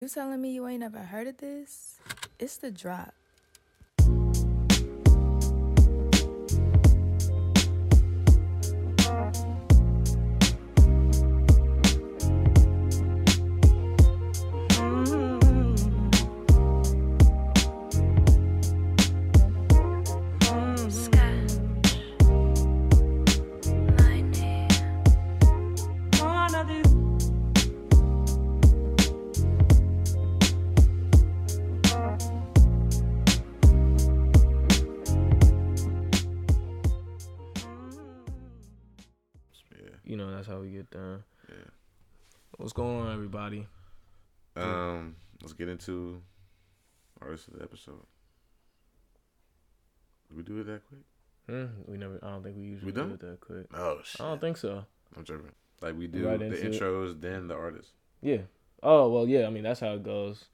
You telling me you ain't never heard of this? It's the drop. Get down. yeah. What's going on, everybody? Um, let's get into artist of the episode. Did we do it that quick? Hmm? We never. I don't think we usually We do it that quick. Oh shit! I don't think so. I'm joking. Like we do Right the into it. intros, then the artist. Yeah. Oh well, yeah. I mean, that's how it goes.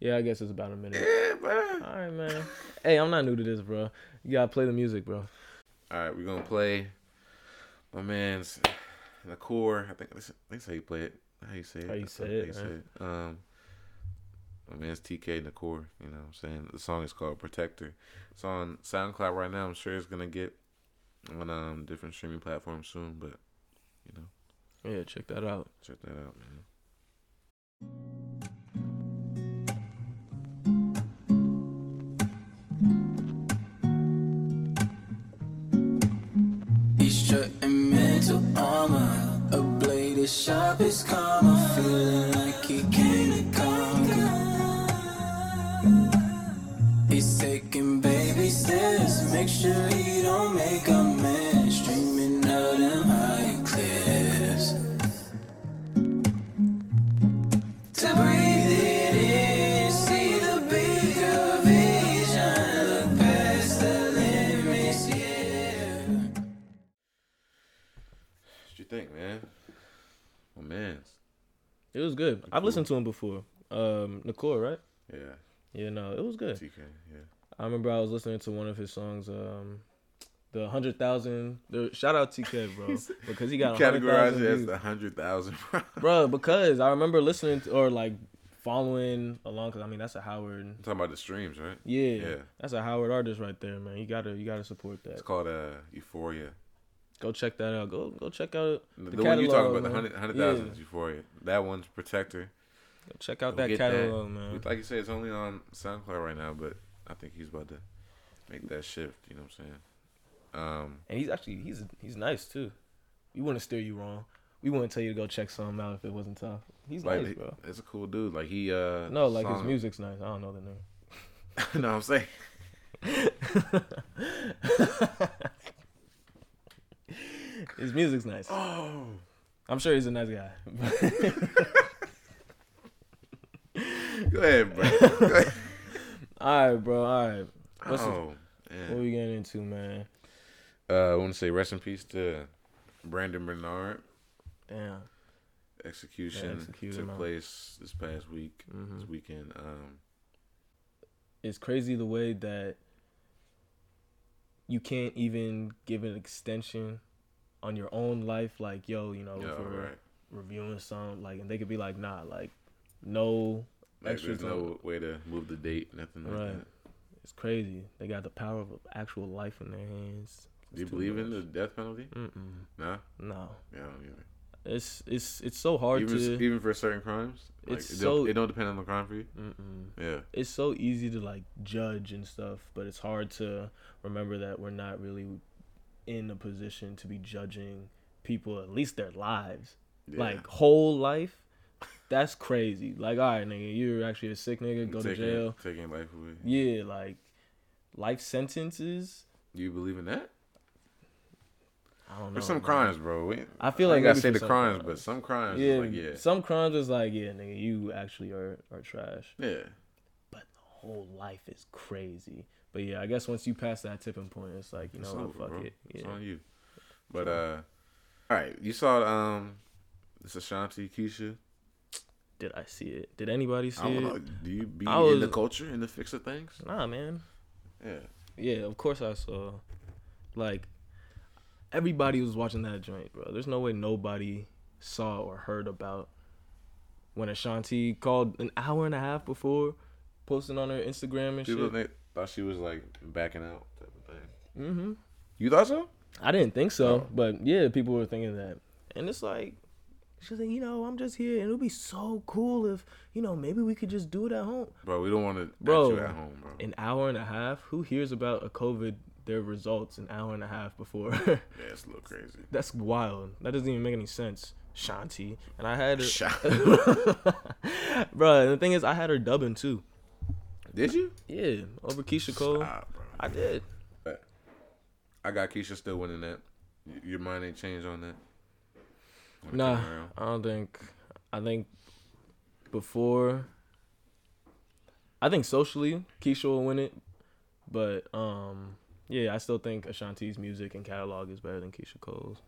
Yeah, I guess it's about a minute. Yeah, man. All right, man. hey, I'm not new to this, bro. You gotta play the music, bro. All right, we're gonna play my man's the core. I think that's, that's how you play it. How you say it? How you That's say it, right? it. Um, my man's TK NaCor. You know, what I'm saying the song is called Protector. It's on SoundCloud right now. I'm sure it's gonna get on um different streaming platforms soon. But you know, Yeah, check that out. check that out, man. He's strutting mental armor. A blade as sharp as karma. Feeling like he came to conquer. He's taking baby steps. Make sure he don't make a mess. What you think, man? My man's. It was good. I've listened to him before. Um, Nicole, right? Yeah, Yeah, no, it was good. TK. Yeah. I remember I was listening to one of his songs, um, the hundred thousand. The shout out TK, bro, because he got a hundred Categorize it as the hundred thousand. bro. bro. Because I remember listening to, or like following along. Cause I mean that's a Howard. talking about the streams, right? Yeah, Yeah. that's a Howard artist right there, man. You gotta you gotta support that. It's called uh Euphoria. Go check that out. Go go check out The, the, one you talking about, the man. hundred hundred Yeah. thousand Euphoria. That one's Protector. Go check out Go that catalog, man. Like you said, it's only on SoundCloud right now, but I think he's about to make that shift. You know what I'm saying? Um, And he's actually he's he's nice too. We wouldn't steer you wrong. We wouldn't tell you to go check something out if it wasn't tough. He's like nice, he- bro. it's a cool dude. Like he uh No, like his music's nice. I don't know the name. no, I'm saying His music's nice. oh I'm sure he's a nice guy. go ahead, bro. Go ahead. all right, bro. All right. What's the- oh What man. we getting into, man? Uh, I want to say rest in peace to Brandon Bernard. Damn. Execution Yeah, took place this past week. Mhm. This weekend. Um, It's crazy the way that you can't even give an extension on your own life. Like, yo, you know, yeah, if we're right. reviewing some, like, and they could be like, nah, like, no Like, there's no way to move the date, nothing like Right. that. It's crazy. They got the power of actual life in their hands. Do you It's believe in the death penalty? Mm-mm. No. No. Yeah, I don't either. It's it's it's so hard even to. even for certain crimes, like, It's it, so- don't, it don't depend on the crime for you. Mm-mm. Yeah, It's so easy to like judge and stuff, but it's hard to remember that we're not really in a position to be judging people, at least their lives, yeah. like whole life. That's crazy. Like, all right, nigga, you're actually a sick nigga. Go to jail. taking life away. Yeah, like life sentences. You believe in that? I don't know. There's some man. crimes, bro. We, I feel I like I gotta say the crimes, crimes. but some crimes, Yeah, like yeah, some crimes is like, yeah, nigga, you actually are are trash. yeah. But the whole life is crazy. But yeah, I guess once you pass that tipping point, it's like you know It's over, fuck bro. it. It's on you. But uh, all right, you saw um, this Ashanti Keyshia. Did I see it? Did anybody see I don't it? know. Do you be I in the culture in the fix of things? Nah, man. Yeah. Yeah, of course I saw. Like, everybody was watching that joint, bro. There's no way nobody saw or heard about when Ashanti called an hour and a half before posting on her Instagram and People shit. think, thought she was like backing out type of thing. Mm-hmm. You thought so? I didn't think so, Oh. but yeah, people were thinking that, and it's like. She's like, you know, I'm just here, and it would be so cool if, you know, maybe we could just do it at home. Bro, we don't want to Bro, you at home, bro. An hour and a half? Who hears about a COVID, their results an hour and a half before? yeah, it's a little crazy. That's wild. That doesn't even make any sense. Shanti. And I had her. Sha- Bro, the thing is, I had her dubbing too. Did you? Yeah, over Keyshia Cole. Stop. I did. I got Keyshia still winning that. Your mind ain't changed on that. When Nah. I don't think. I think before. I think socially, Keyshia will win it. But, um, yeah, I still think Ashanti's music and catalog is better than Keyshia Cole's.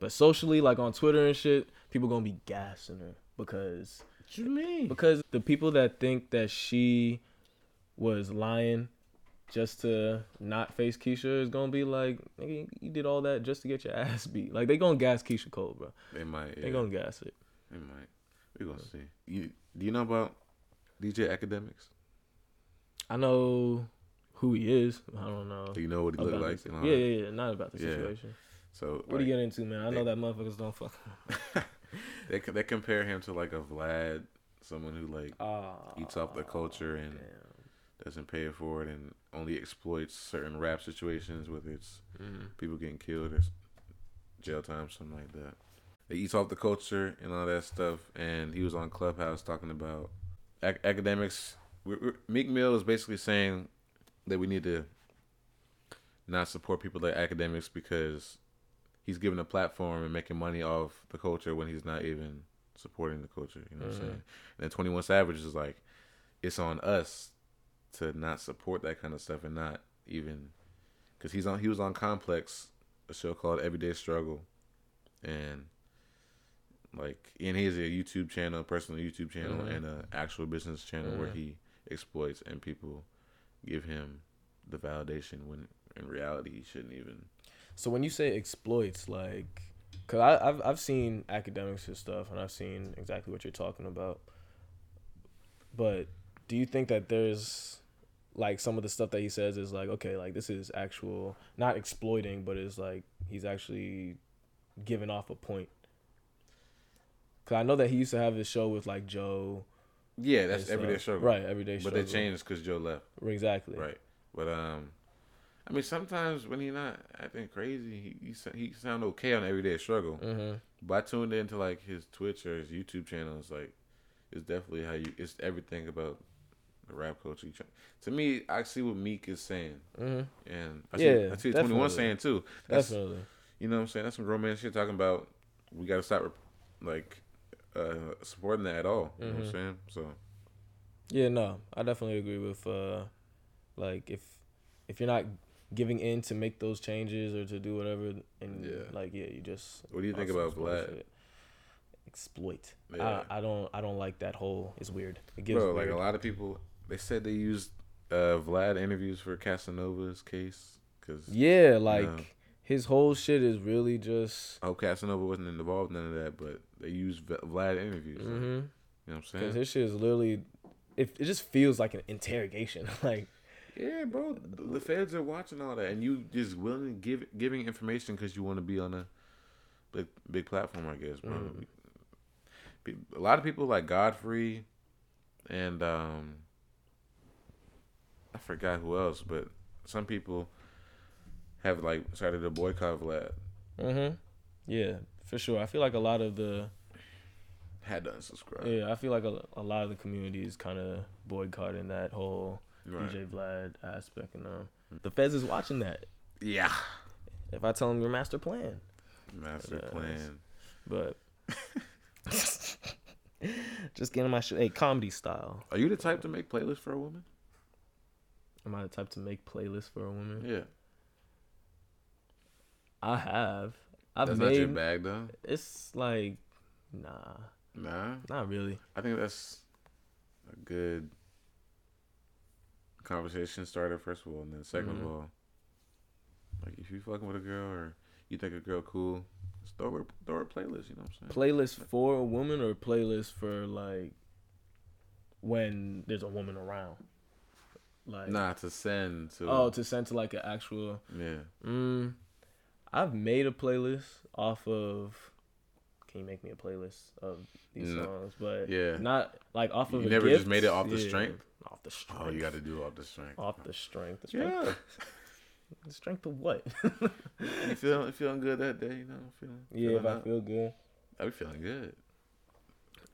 But socially, like on Twitter and shit, people gonna be gassing her because What you mean? because the people that think that she was lying just to not face Keyshia is gonna be like, nigga, you did all that just to get your ass beat. Like they gonna gas Keyshia Cole, bro. They might. Yeah, They gonna gas it. They might. We gonna see. You do you know about DJ Akademiks? I know who he is. I don't know. Do you know what he look like? the- and all yeah, yeah, yeah. Not about the Yeah. situation. So What are you getting into, man? I know that motherfuckers don't fuck. they they compare him to like a Vlad, someone who like Ah, eats off the culture and damn. Doesn't pay for it and only exploits certain rap situations, whether it's Mm. people getting killed or jail time, something like that. They eats off the culture and all that stuff. And he was on Clubhouse talking about ac- Akademiks. We're, we're, Meek Mill is basically saying that we need to not support people like Akademiks because he's giving a platform and making money off the culture when he's not even supporting the culture. You know what I'm Mhm. saying? And then 21 Savage is like, it's on us to not support that kind of stuff and not even because he's on he was on Complex, a show called Everyday Struggle, and like and he has a YouTube channel, personal YouTube channel, Mhm. and a actual business channel where Mhm. he exploits and people give him the validation when in reality he shouldn't even. So when you say exploits, like, cause I, I've I've seen Akademiks and stuff, and I've seen exactly what you're talking about. But do you think that there's like some of the stuff that he says is like okay, like this is actual not exploiting, but it's like he's actually giving off a point. Cause I know that he used to have his show with like Joe. Yeah, that's stuff. Everyday Struggle, Right, everyday struggle. But they changed because Joe left, exactly. right? But um, I mean sometimes when he not acting crazy, he he, he sound okay on Everyday Struggle. Mm-hmm. But I tuned into like his Twitch or his YouTube channel. It's like it's definitely how you. It's everything about the rap culture. Try- To me, I see what Meek is saying, Mm-hmm. and I see, Yeah, I see Twenty One saying too. That's Definitely. you know what I'm saying. That's some man shit talking about. We got to stop like uh supporting that at all. You know what I'm Mhm. saying? So Yeah, no, I definitely agree with uh like if if you're not giving in to make those changes or to do whatever and Yeah. like yeah, you just What do you think about Vlad? bullshit. Exploit. Yeah. I, I don't I don't like that whole it's weird. It gives bro, like a lot of people, they said they used uh Vlad interviews for Casanova's case because Yeah, like Yeah. his whole shit is really just Oh, Casanova wasn't involved in none of that, but they used Vlad interviews. like, mm-hmm. you know what I'm saying? saying? his shit is literally it, it just feels like an interrogation. like Yeah, bro. The feds are watching all that, and you just willing to give giving information because you want to be on a big big platform, I guess, bro. Mhm. A lot of people like Godfrey, and um, I forgot who else, but some people have like started to boycott Vlad. mhm. Yeah, for sure. I feel like a lot of the Had to unsubscribe. Yeah, I feel like a, a lot of the community is kind of boycotting that whole Right. DJ Vlad aspect, and uh, the feds is watching that. Yeah. If I tell them your master plan, Master Yes. plan. but just getting my shit, hey, comedy style. Are you the type to make playlists for a woman? Am I the type to make playlists for a woman? Yeah. I have. I've That's made. not your bag, though. It's like, nah, Nah. not really. I think that's a good conversation starter, first of all, and then 2nd Mhm. of all, like if you fucking with a girl or you think a girl cool, Just throw her, throw her a playlist. You know what I'm saying? Playlist for a woman or playlist for like when there's a woman around? Like Nah, to send to. oh, to send to like an actual. yeah. Mm, I've made a playlist off of. Can you make me a playlist of these No. songs? But Yeah. not like off of. You never just made it off the Yeah, strength? Off the strength. Oh, you got to do all the strength. off the strength. The strength. Yeah. The strength of what? you feel you feeling good that day? You know, feeling. yeah, feeling if I feel good. I be feeling good.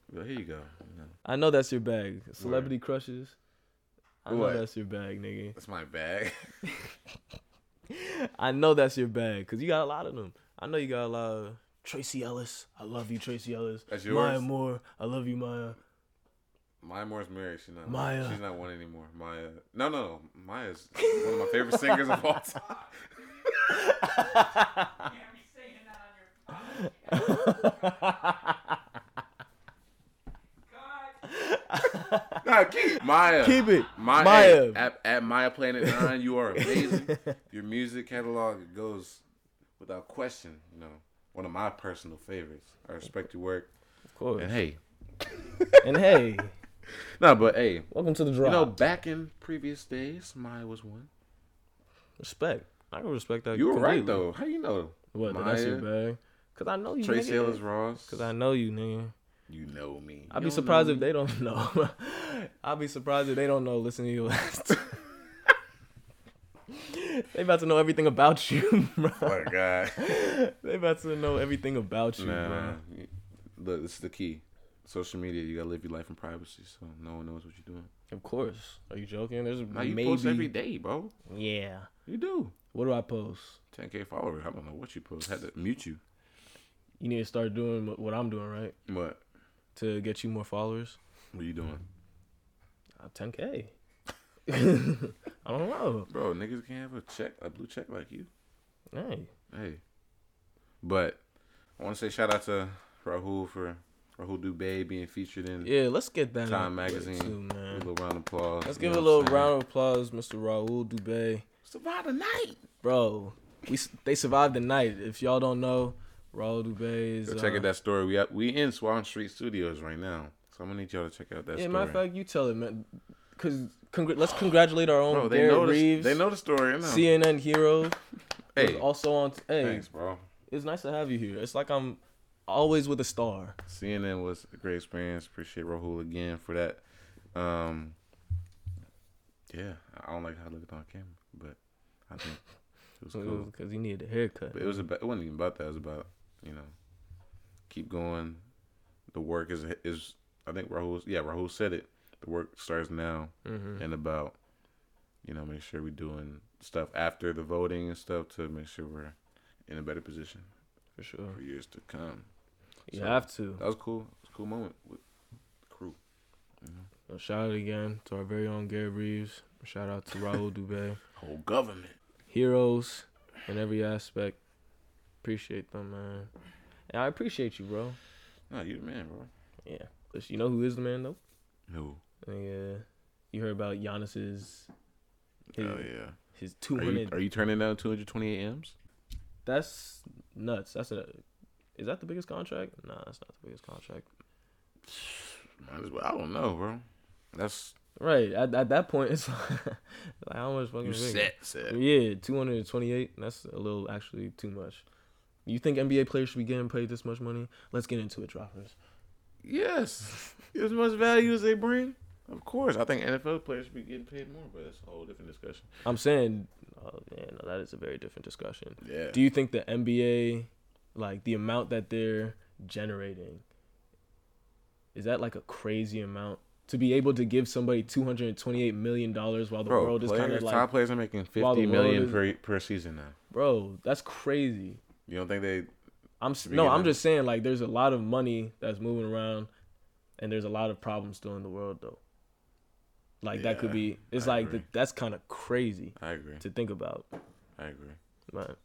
Well, here you go. You know, I know that's your bag. Celebrity crushes. I know What? that's your bag, nigga. that's my bag. I know that's your bag because you got a lot of them. I know you got a lot of Tracee Ellis. I love you, Tracee Ellis. That's yours. Maya? Moore. I love you, Maya. Maya Moore's married. She's not. Maya. She's not one anymore. Maya. No, no, no. Maya's one of my favorite singers of all time. Nah, keep Maya. Keep it. Maya. Maya. At, at Maya Planet Nine, you are amazing. Your music catalog goes without question. You know, one of my personal favorites. I respect your work. Of course. And hey, And hey, no, but hey, welcome to the drop. you know, back in previous days, Maya was one. respect. I can respect that. You were right though. How you know? What? that That's your Maya, bag. Cause I know you. Tracee nigga. Ellis Ross. Cause I know you, nigga. You know me. I'd You be surprised if they don't know. I'd be surprised if they don't know. Listen to you last. they about to know everything about you, bro. Oh my god. They about to know everything about you, Nah, bro. look, this is the key. Social media, you gotta live your life in privacy, so no one knows what you're doing. Of course. Are you joking? There's Now you maybe. post every day, bro. Yeah. You do. What do I post? 10k followers. I don't know what you post. Had to mute you. You need to start doing what- what I'm doing, right? What? To get you more followers. What are you doing, Uh, 10k. I don't know. bro? Niggas can't have a check, a blue check like you. Hey. Hey, but I want to say shout out to Rahul for Rahul Dubey being featured in Yeah, let's get that Time out of the way, Magazine. too, A little round of applause. Let's give a little round of applause, Mr. Rahul Dubey. Survive the night. Bro, we they survived the night. If y'all don't know, Rahul Dubey is. Go check uh, out that story. We at, we in Swan Street Studios right now, so I'm gonna need y'all to check out that story. Yeah, story. matter of fact, you tell it, man. Cause congr- let's congratulate our own bro, they Barrett know the, Reaves, they know the story. I know. CNN hero. hey, also on. Hey, thanks, bro. it's nice to have you here. It's like I'm always with a star. CNN was a great experience. Appreciate Rahul again for that. Um, yeah, I don't like how I look on camera, but I think it was cool. Because he needed a haircut. But it was about. It wasn't even about that. It was about you know, keep going. The work is is. I think Rahul. Yeah, Rahul said it. The work starts now, hmm and about you know make sure we're doing stuff after the voting and stuff to make sure we're in a better position for sure. for years to come. You So, have to. That was cool. It was a cool moment with the crew. So shout out again to our very own Gary Reaves. Shout out to Rahul Dubey. Whole government. Heroes in every aspect. Appreciate them, man. And I appreciate you, bro. Nah, you the man, bro. Yeah. But you know who is the man though? Who? Yeah. You heard about Giannis's oh, his, Oh yeah. his Are two you, are you turning down 228 M's? That's nuts. That's a. Is that the biggest contract? Nah, that's not the biggest contract. Might as well. I don't know, bro. That's Right. At, at that point, it's like, how much fucking you set, set. Yeah, two hundred twenty-eight. That's a little actually too much. You think NBA players should be getting paid this much money? Let's get into it, droppers. Yes. as much value as they bring. Of course. I think NFL players should be getting paid more, but that's a whole different discussion. I'm saying, oh, yeah, no, that is a very different discussion. Yeah. Do you think the NBA, like the amount that they're generating, is that like a crazy amount to be able to give somebody two hundred and twenty-eight million dollars while the bro, world is kind of like, top players are making while the 50 world million is- per per season now. bro, that's crazy. You don't think they I'm no, I'm just saying like there's a lot of money that's moving around, and there's a lot of problems still in the world though. Like that could be. It's I like agree. th- that's kind of crazy I agree. to think about, I agree. but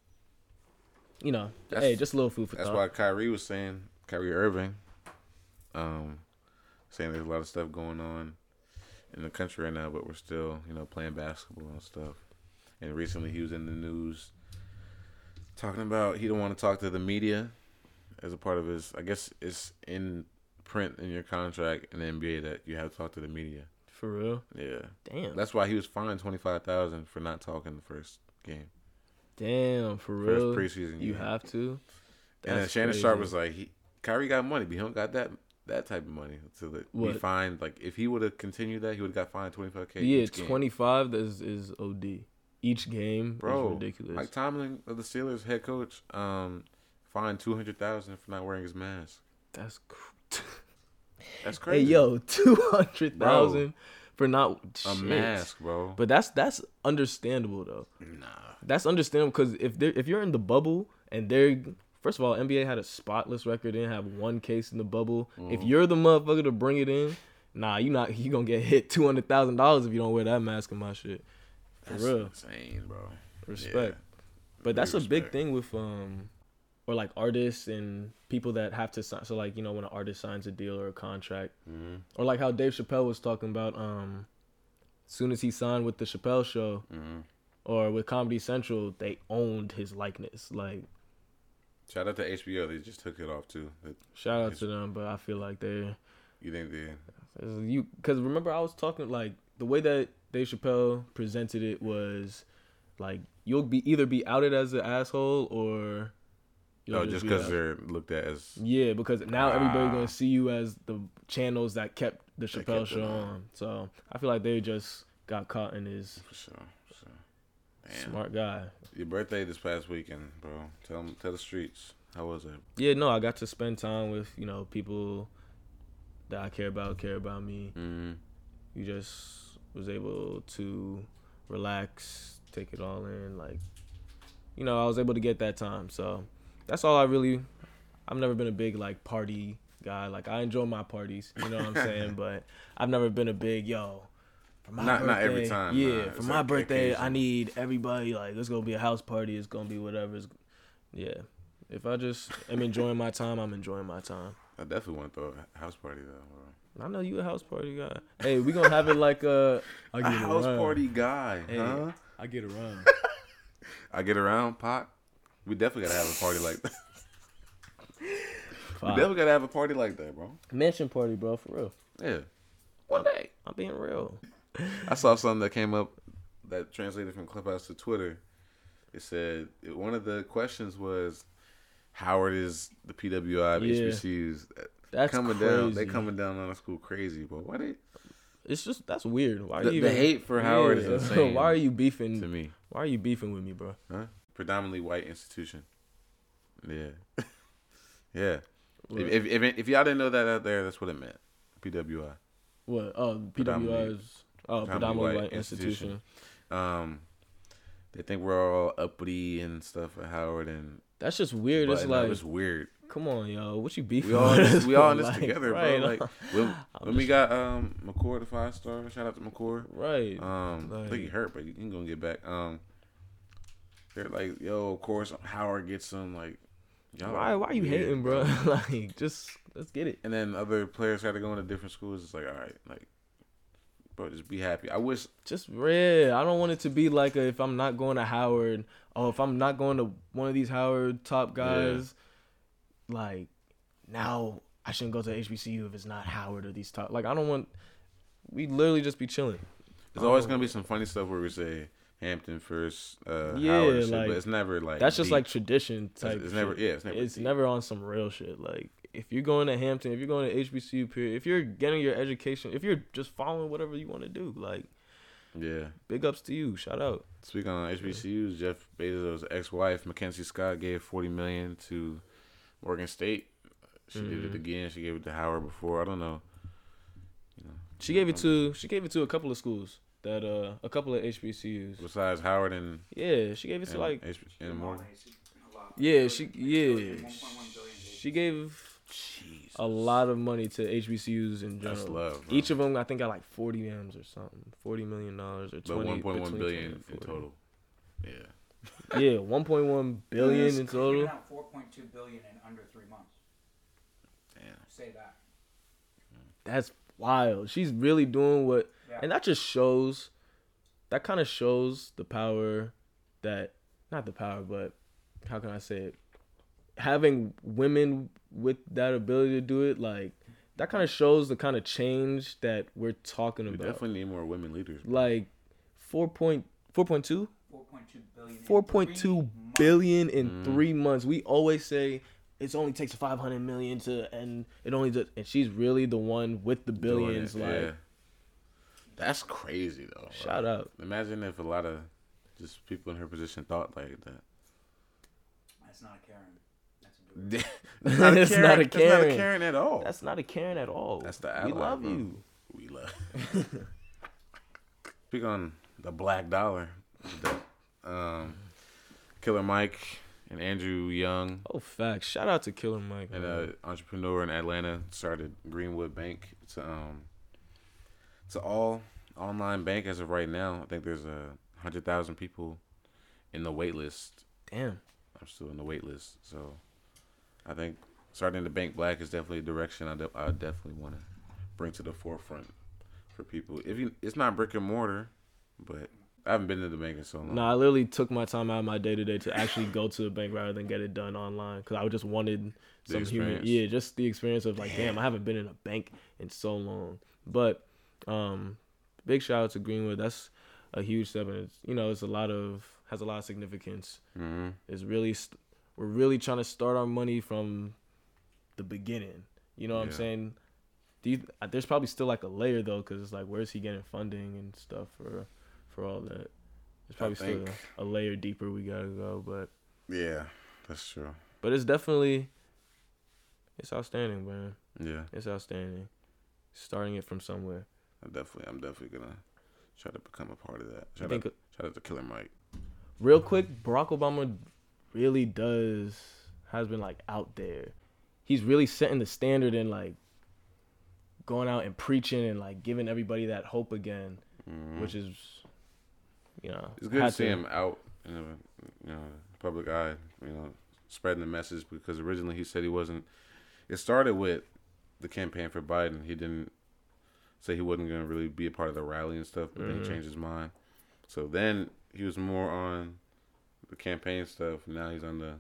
you know, That's- hey, just a little food for That's thought. That's why Kyrie was saying, Kyrie Irving, um, saying there's a lot of stuff going on in the country right now, but we're still, you know, playing basketball and stuff. And recently he was in the news talking about he don't want to talk to the media as a part of his. I guess it's in print in your contract in the NBA that you have to talk to the media. For real? Yeah, Damn. that's why he was fined twenty five thousand for not talking the first game, Damn, for first real. preseason. You game. have to. And then That's Shannon Sharpe was like, he, Kyrie got money, but he don't got that that type of money to the, be fined. Like if he would have continued that, he would have got fined twenty five k. Yeah, 25 is is OD. Each game Bro, is ridiculous. Mike Tomlin of the Steelers head coach, um, fined two hundred thousand for not wearing his mask. That's cr- That's crazy. Hey yo, 200,000 for not a shit. mask, bro. But that's that's understandable though. nah, That's understandable because if they if you're in the bubble and they're first of all, NBA had a spotless record, didn't have one case in the bubble. Mm-hmm. If you're the motherfucker to bring it in, nah, you not you gonna get hit two hundred thousand dollars if you don't wear that mask in my shit. For that's real, insane, bro. respect. Yeah. But that's a Big respect. thing with um, or like artists and people that have to sign. So like you know when an artist signs a deal or a contract, Mm-hmm. or like how Dave Chappelle was talking about um, as soon as he signed with the Chappelle Show Mm-hmm. or with Comedy Central, they owned his likeness. Like Shout out to HBO. They just took it off too. That- shout out to them, but I feel like they're You think they? you because remember I was talking like the way that Dave Chappelle presented it was like you'll be either be outed as an asshole or you'll Oh, just because they're looked at as Yeah, because now everybody's Ah. gonna see you as the channels that kept the Chappelle kept show on. So I feel like they just got caught in his for sure. For sure. Smart guy. Your birthday this past weekend, bro. Tell 'em- tell the streets. How was it? Yeah, no, I got to spend time with you know people that I care about, care about me. Mm-hmm. You just was able to relax, take it all in. Like, you know, I was able to get that time. So that's all I really. I've never been a big like party guy. Like I enjoy my parties, you know what I'm saying. but I've never been a big yo. For my Not- birthday, not every time, Yeah, nah. for my like birthday, I need everybody. Like it's gonna be a house party. It's gonna be whatever. It's, yeah. If I just am enjoying my time, I'm enjoying my time. I definitely want to throw a house party though. Bro. I know you a house party guy. Hey, we gonna have it like a, I A get house around. party guy, Hey. huh? I get around. I get around, pot. We definitely gotta have a party like that. we definitely gotta have a party like that, bro. Mansion party, bro, for real. Yeah. One day. I'm being real. I saw something that came up that translated from Clubhouse to Twitter. It said one of the questions was Howard is the PWI of Yeah. HBCUs. That's coming crazy. down. They coming down on the school crazy, but why they It's just that's weird. Why the, you the hate for Howard Yeah. is insane. Why are you beefing to me? Why are you beefing with me, bro? Huh? Predominantly white institution. Yeah. yeah. What? If, if, if y'all didn't know that out there, that's what it meant. PWI. What? Oh, Predominantly- PWI is oh predominantly white white institution. Um, they think we're all uppity and stuff at Howard, and That's just weird. but It's no, like, it's weird. Come on, yo, what you beefing? We all this, we all in this Like, together, right, bro. Like when, when we got um Makur the five star, shout out to Makur. right. Um, I think he hurt, but he ain't gonna get back. Um, they're like, yo, of course Howard gets some like, y'all why? Why are you weird, hating, bro? like, just let's get it. And then other players had to go into different schools. It's like, all right, like, bro, just be happy. I wish Just red. I don't want it to be like a, if I'm not going to Howard, oh, if I'm not going to one of these Howard top guys, like now I shouldn't go to HBCU if it's not Howard or these top. Like I don't want. We literally just be chilling. there's always gonna be some funny stuff where we say Hampton first, uh, Yeah, Howard, shit, like, but it's never like That's just deep. like tradition It's- type. it's never- shit. yeah, it's never It's deep. never on some real shit. Like if you're going to Hampton, if you're going to HBCU, period, if you're getting your education, if you're just following whatever you want to do, like yeah. big ups to you. Shout out. Speaking on HBCUs, Jeff Bezos' ex-wife Mackenzie Scott gave forty million to Morgan State. She did it Mhm. again. She gave it to Howard before. I don't know. You know, She gave it to she gave it to a couple of schools that uh a couple of HBCUs. besides Howard and Yeah, she gave it to and, like HB and Morgan. yeah she yeah she gave Jeez, a lot of money to HBCUs in general. That's love. Bro. Each of them I think got like forty m's or something, forty million dollars or but twenty. one point one billion 20 in total. Yeah. Yeah, one point one billion in total. out 4.2 billion in under three months. Damn. Say that. That's wild. She's really doing what, Yeah. and that just shows. That kind of shows the power that, not the power, but how can I say it? having women with that ability to do it, like that kind of shows the kind of change that we're talking We about. definitely need more women leaders. bro. Like 4.4.2 4.2 billion. in three months. Mm-hmm. three months. We always say it only takes 500 million to, and it only does, and she's really the one with the billions. it, Like, yeah. That's crazy though. bro. shout out. Imagine if a lot of just people in her position thought like that. That's not a Karen. That's a dude. It's not a It's Karen. That's not a Karen. Karen at all. That's not a Karen at all. That's the We love bro. you. we love. Speak on the black dollar. the, Um, Killer Mike and Andrew Young, Oh, facts. Shout out to Killer Mike. and an entrepreneur in Atlanta, started Greenwood Bank. It's um, it's an all online bank as of right now. I think there's a hundred thousand people in the wait list Damn. I'm still in the wait list. So I think starting the bank black is definitely a direction I, de- I definitely want to bring to the forefront for people. If you, it's not brick and mortar, but I haven't been to the bank in so long. No, I literally took my time out of my day to day to actually go to the bank rather than get it done online because I just wanted The some human, yeah, just the experience of like, damn, I haven't been in a bank in so long. But um, big shout out to Greenwood. That's a huge step, and it's you know, it's a lot of has a lot of significance. hmm It's really st- we're really trying to start our money from the beginning. You know what I'm saying? Do you, there's probably still like a layer though, because it's like where's he getting funding and stuff for for all that. It's probably still a, a layer deeper we gotta go, but Yeah, that's true. but it's definitely it's outstanding, man. Yeah, It's outstanding. Starting it from somewhere. I definitely, I'm definitely gonna try to become a part of that. I Shout think out, shout out to Killer Mike. real quick, Barack Obama really does has been like out there. He's really setting the standard and like going out and preaching and like giving everybody that hope again, Mhm. which is you know It's good to see him out in the you know public eye. You know, spreading the message because originally he said he wasn't. It started with the campaign for Biden. He didn't say he wasn't going to really be a part of the rally and stuff, but then Mhm. he changed his mind. So then he was more on the campaign stuff. Now he's on the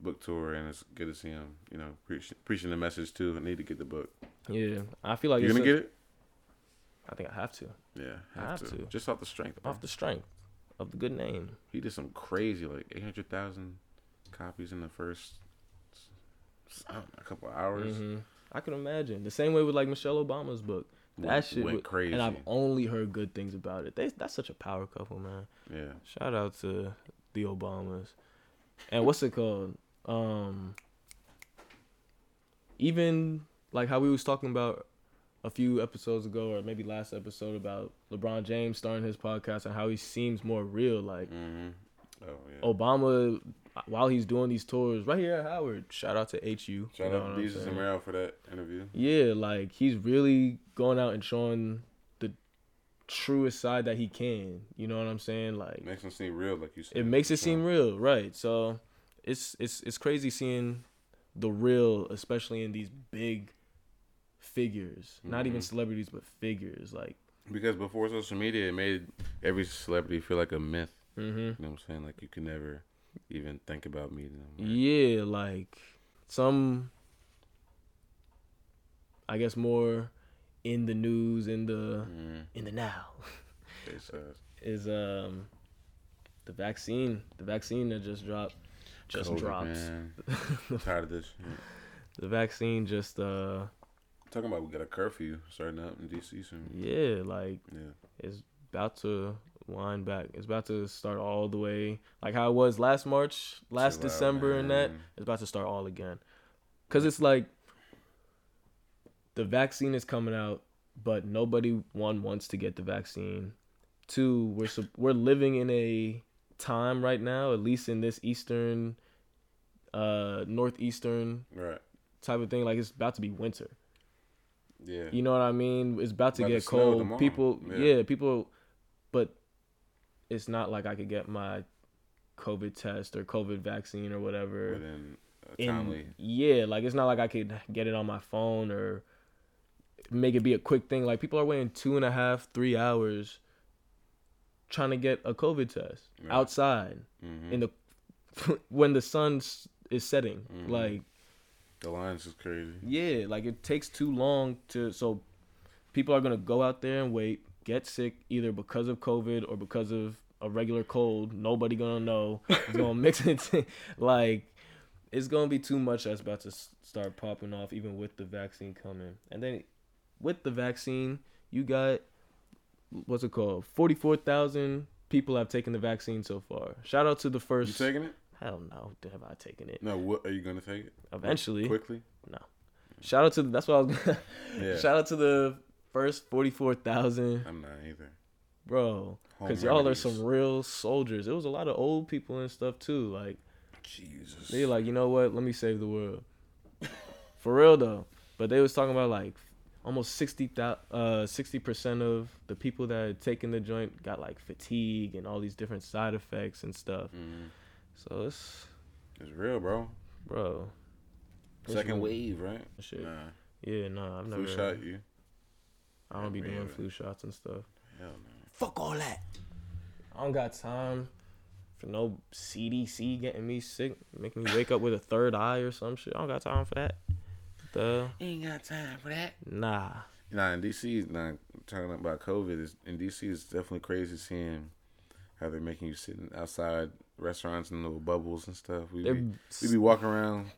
book tour, and it's good to see him. You know, preach, preaching the message too. I need to get the book. Yeah, I feel like you it's gonna a- get it? I think I have to Yeah, I have, have to. to. Just off the strength. bro. off the strength of the good name. He did some crazy, like eight hundred thousand copies in the first I don't know, a couple hours. hmm I can imagine the same way with like Michelle Obama's book. That Went- shit went crazy. and I've only heard good things about it. They, that's such a power couple, man. yeah, Shout out to the Obamas. And what's it called? Um even like how we was talking about a few episodes ago or maybe last episode about LeBron James starting his podcast and how he seems more real like hmm oh yeah. Obama while he's doing these tours right here at Howard. Shout out to HU. Shout you know out to Jesus and for that interview. Yeah, like he's really going out and showing the truest side that he can. You know what I'm saying? Like Makes them seem real, like you said. it makes it seem real, right? So it's it's it's crazy seeing the real, especially in these big figures. Not even Mhm. celebrities, but figures. Like, because before social media, it made every celebrity feel like a myth. mm-hmm. You know what I'm saying? Like you could never even think about meeting them. right? yeah, like some, I guess more in the news, in the Mhm. in the now. Is um the vaccine. The vaccine that just dropped just COVID. Man. Tired of this. Shit. The vaccine just uh Talking about we got a curfew starting up in DC soon. yeah, like Yeah. it's about to wind back. It's about to start all the way like how it was last March, last Chill out, December and that. It's about to start all again. Cuz it's like the vaccine is coming out, but nobody one wants to get the vaccine. Two, we're we're living in a time right now, at least in this eastern uh northeastern Right. type of thing like it's about to be winter. Yeah. You know what I mean? It's about to About get snow cold. People, Yeah. yeah. people, but it's not like I could get my COVID test or COVID vaccine or whatever. Within a timely. yeah, like it's not like I could get it on my phone or make it be a quick thing. Like people are waiting two and a half, three hours trying to get a COVID test Right. outside Mhm. in the when the sun is setting. Mhm. Like The line's is crazy. yeah, like it takes too long to so people are gonna go out there and wait, get sick either because of COVID or because of a regular cold. Nobody gonna know. It's gonna mix it. like it's gonna be too much that's about to start popping off, even with the vaccine coming. And then with the vaccine, you got what's it called? Forty four thousand people have taken the vaccine so far. Shout out to the You first. taking it? Hell no, have I taken it? No. What are you gonna take it? Eventually. Quickly. No. Shout out to that's what I was. Gonna, Yeah. Shout out to the first forty four thousand, I'm not either. bro. Because y'all are some real soldiers. It was a lot of old people and stuff too. Like Jesus. they like, you know what? Let me save the world. For real though. But they was talking about like almost 60 uh 60% of the people that had taken the joint got like fatigue and all these different side effects and stuff. Mhm. So it's It's real, bro. bro. Second real. wave, right? Shit. Nah. Yeah, no, I've never Flu shot you? I don't be doing either. flu shots and stuff. Hell no. Fuck all that. I don't got time for no CDC getting me sick, making me wake up with a third eye or some shit. I don't got time for that. The Ain't got time for that. nah. Nah, in DC, nah, talking about COVID, is in DC, it's definitely crazy seeing how they're making you sit in outside restaurants and little bubbles and stuff. We be, we be walking around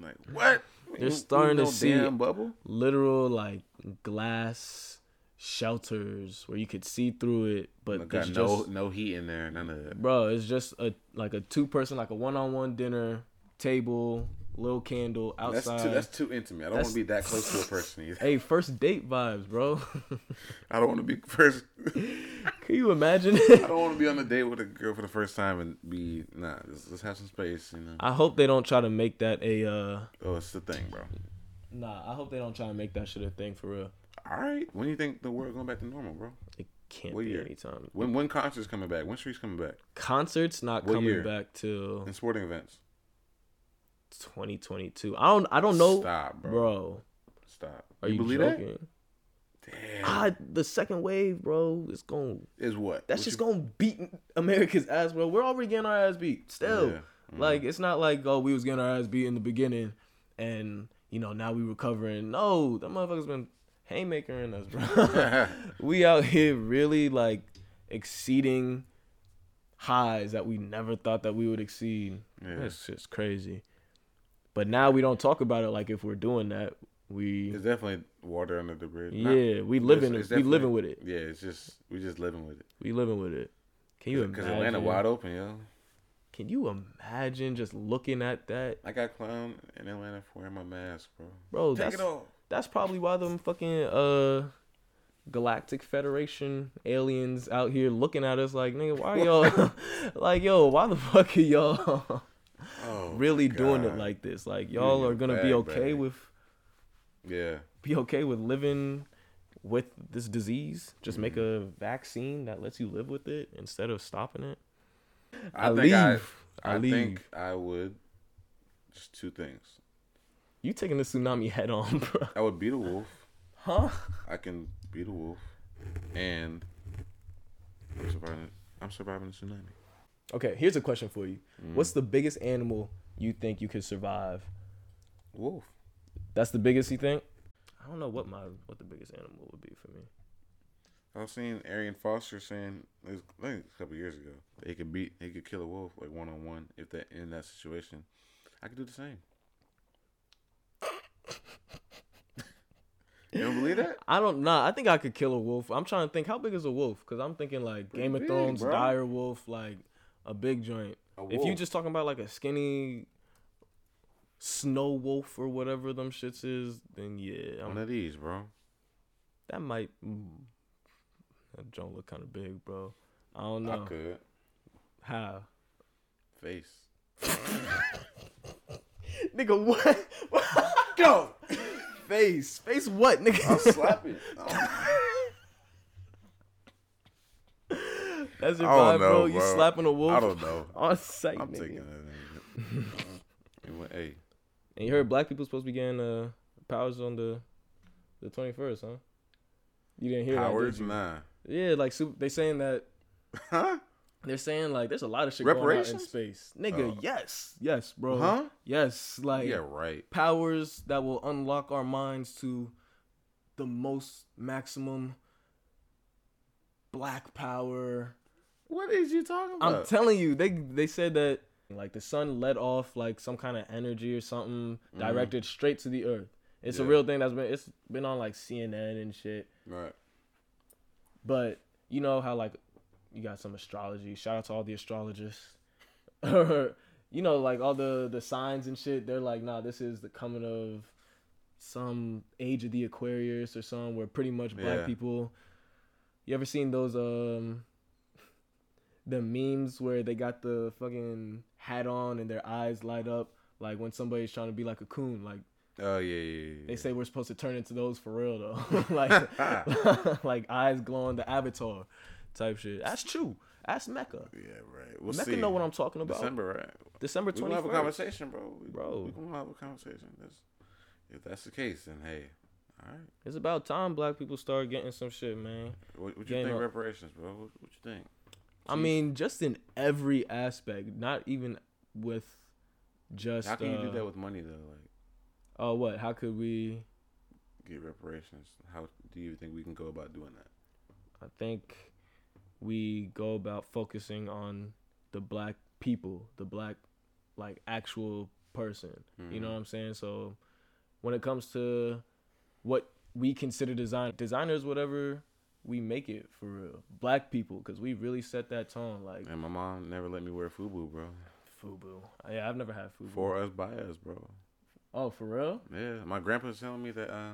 like, what? They're You- starting you to see- bubble. literal like glass shelters where you could see through it, but got no just no heat in there, none of that. bro, it's just a like a two person like a one on one dinner table, little candle That's outside. too that's too intimate. I don't want to be that close to a person either. hey, first date vibes, bro. I don't want to be first. Can you imagine? I don't want to be on a date with a girl for the first time and be nah. Let's, let's have some space, you know. I hope they don't try to make that a uh Oh, it's the thing, bro. Nah, I hope they don't try to make that shit a thing for real. All right, when do you think the world going back to normal, bro? It can't What be year? anytime. When when concerts coming back? When streets coming back? Concerts not What coming year? back till And sporting events. 2022. I don't I don't know, Stop, bro. bro. Stop. Are you, believe joking? that? Damn. Ah, the second wave, bro, is going. is what? That's What just you- gonna beat America's ass, bro. We're already getting our ass beat. Still, Yeah. Mhm. like it's not like oh we was getting our ass beat in the beginning, and you know now we recovering. No, that motherfuckers been haymakering us, bro. we out here really like exceeding highs that we never thought that we would exceed. Yeah. It's just crazy. But now we don't talk about it like if we're doing that. We It's definitely water under the bridge. yeah, we it's- living it's it. We living with it. Yeah, it's just we just living with it. We living with it. Can you Because imagine? Atlanta wide open, yo. Can you imagine just looking at that, I got clown in Atlanta for wearing my mask, bro. bro? Take that's it off. that's probably why them fucking uh Galactic Federation aliens out here looking at us like, nigga, why y'all like, yo, why the fuck are y'all Oh, really my doing it like this? Like, You're y'all are gonna be okay with Yeah. be okay with living with this disease? Just make Mm-hmm. a vaccine that lets you live with it instead of stopping it. I, I think leave. I, I I leave. think I would. Just two things. You taking the tsunami head on, bro? I would beat a wolf. Huh? I can beat a wolf, and I'm surviving. I'm surviving the tsunami. Okay, here's a question for you. Mm. What's the biggest animal you think you could survive? Wolf. That's the biggest you think? I don't know what my what the biggest animal would be for me. I was seeing Arian Foster saying it was like a couple years ago he could beat, he could kill a wolf like one on one if that in that situation. I could do the same. you don't believe that? I don't know. I think I could kill a wolf. I'm trying to think how big is a wolf because I'm thinking like Pretty Game of big, Thrones, bro. dire wolf, like a big joint. A If you just talking about like a skinny snow wolf or whatever them shits is, then yeah, I'm- one of these, bro. that might mm, that joint look kind of big, bro. I don't know I could how. face. Nigga, what? Go. Face, face what, nigga? I'll slap it. That's your vibe, bro. know, You bro. slapping a wolf I don't know. on sight, I'm nigga. taking that. It went, hey, And you heard black people supposed to be getting uh, powers on the the twenty first, huh? You didn't hear Powers, that, did you? nah. Yeah, like super, they saying that Huh? They're saying like there's a lot of shit going on in space, nigga. Oh. Yes, yes, bro. Huh? Yes, like yeah, right. powers that will unlock our minds to the most maximum black power. What is you talking about? I'm telling you, they they said that like the sun let off like some kind of energy or something directed straight to the earth. It's a real thing that's been it's been on like CNN and shit. right. But you know how like you got some astrology. Shout out to all the astrologists. you know, like all the the signs and shit. They're like, nah, this is the coming of some age of the Aquarius or something where pretty much black Yeah. people. You ever seen those um the memes where they got the fucking hat on and their eyes light up like when somebody's trying to be like a coon like Oh yeah, yeah, yeah. they say we're supposed to turn into those for real though like like eyes glowing the avatar type shit that's true ask mecca yeah, right. We'll mecca see. know what i'm talking about December, right? december We gonna have a conversation, bro. We, Bro. we gonna have a conversation. That's, if that's the case, then hey, all right. it's about time black people start getting some shit man What, what you Game think up. reparations, bro? What, what you think? I mean just in every aspect not even with just How can you do uh, that with money though? Like oh what how could we get reparations. How do you think we can go about doing that? I think we go about focusing on the black people, the black like actual person. You know Mhm. what I'm saying? So when it comes to what we consider design designers whatever we make it for real. Black people cuz we really set that tone like And my mom never let me wear FUBU, bro. FUBU. Yeah, I've never had FUBU. For us, by us, bro. oh, for real? Yeah, my grandpa's telling me that uh,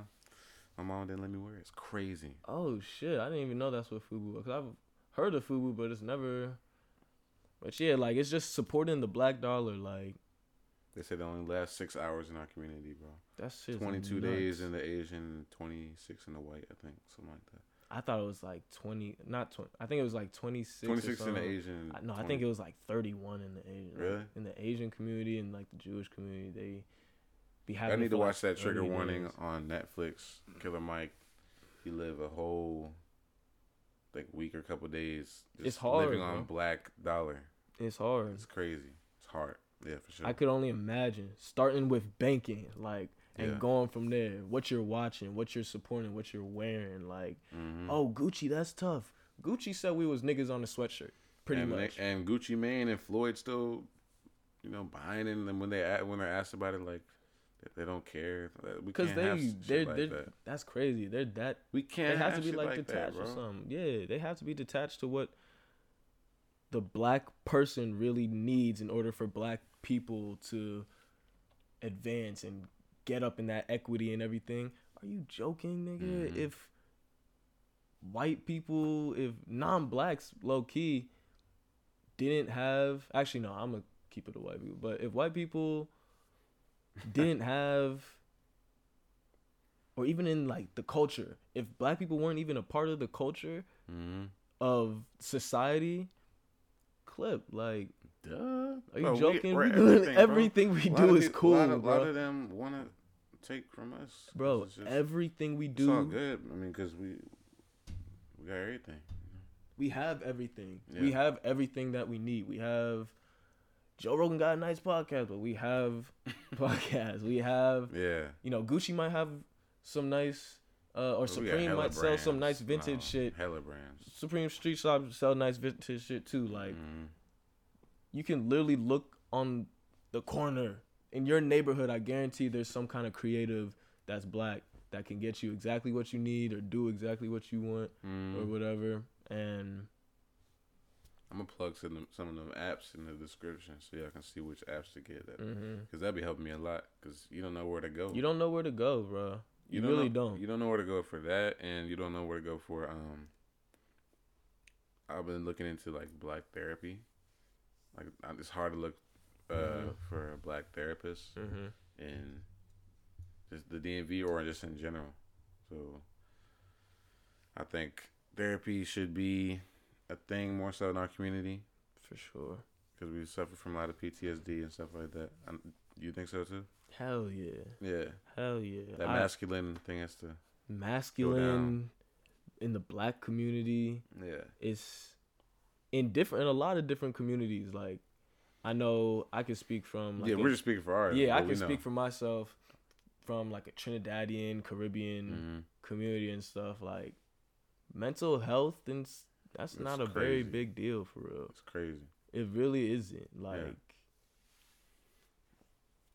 my mom didn't let me wear it. It's crazy. Oh shit, I didn't even know that's what FUBU was. Cause I've heard of FUBU, but it's never. But yeah, like it's just supporting the black dollar. Like They said it only lasts six hours in our community, bro. that's shit. 22 days in the Asian, 26 in the white, I think. Something like that. I thought it was like twenty, not twenty. I think it was like twenty six. 26 in the Asian. I, no, I think it was like thirty one in the Asian. like, Really? in the Asian community and like the Jewish community, they be I need to for, like, watch that trigger warning days. on Netflix. Killer Mike, he lived a whole like week or couple days It's hard, living on bro. black dollar. It's hard. It's crazy. It's hard. Yeah, for sure. I could only imagine starting with banking, like, and Yeah. going from there. What you're watching, what you're supporting, what you're wearing. Like, Mhm. oh, Gucci, that's tough. Gucci said we was niggas on the sweatshirt, pretty and much. And Gucci Mane and Floyd still, you know, buying it. And when they when they're asked about it, like they- don't care. We Because can't they, have they're, like they're that. that's crazy. They're that We can't. they have to be like, like that, detached or something. Yeah, they have to be detached to what the black person really needs in order for black people to advance and get up in that equity and everything. Are you joking, nigga? Mhm. If white people, if non-blacks, low key, didn't have actually no, I'm gonna keep it to white people. But if white people didn't have or even in like the culture, if black people weren't even a part of the culture Mhm. of society, clip like Duh. are you Bro, joking? doing everything, everything we do is peop- cool, A lot of, bro. lot of them want to take from us, bro, just- everything we it's all do, good. I mean, cause we we got everything. we have everything. We have everything that we need. We have Joe Rogan got a nice podcast, but we have podcasts. We have Yeah. you know Gucci might have some nice uh, or We Supreme might sell some nice vintage No, shit. Hella brands. Supreme Street Shop sell nice vintage shit too. Like Mhm. You can literally look on the corner in your neighborhood. I guarantee there's some kind of creative that's black that can get you exactly what you need or do exactly what you want Mhm. or whatever. And I'm gonna plug some of them, some of them apps in the description so y'all can see which apps to get that. mhm. Cause that'd be helping me a lot. Cause you don't know where to go. you don't know where to go, bro. You, don't really know, don't. You don't know where to go for that, and you don't know where to go for. Um, I've been looking into like black therapy. Like it's hard to look uh, Mhm. for a black therapist hmm in just the DMV or just in general. So I think therapy should be a thing more so in our community For sure. because we suffer from a lot of PTSD and stuff like that. Um, you think so too? Hell yeah. Yeah, Hell yeah. that I- masculine thing has to. masculine in the black community Yeah. is in different in a lot of different communities. Like I know I can speak from like yeah, we're just speaking for ours. yeah, I can speak for myself from like a Trinidadian, Caribbean Mhm. community and stuff. Like mental health and that's It's not a very big deal for real. It's crazy. It really isn't. Like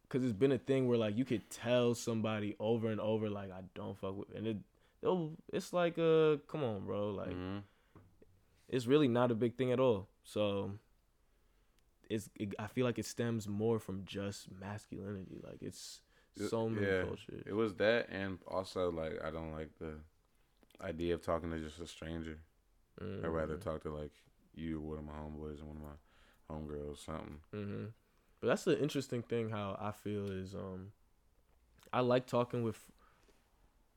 Cause it's been a thing where like you could tell somebody over and over like I don't fuck with and it it's like uh come on bro like Mhm. It's really not a big thing at all. So it's it, I feel like it stems more from just masculinity. Like it's so many yeah, cultures. It was that, and also like I don't like the idea of talking to just a stranger. I'd rather Mhm. talk to like you, or one of my homeboys, and one of my homegirls, something. hmm But that's the interesting thing. How I feel is, um, I like talking with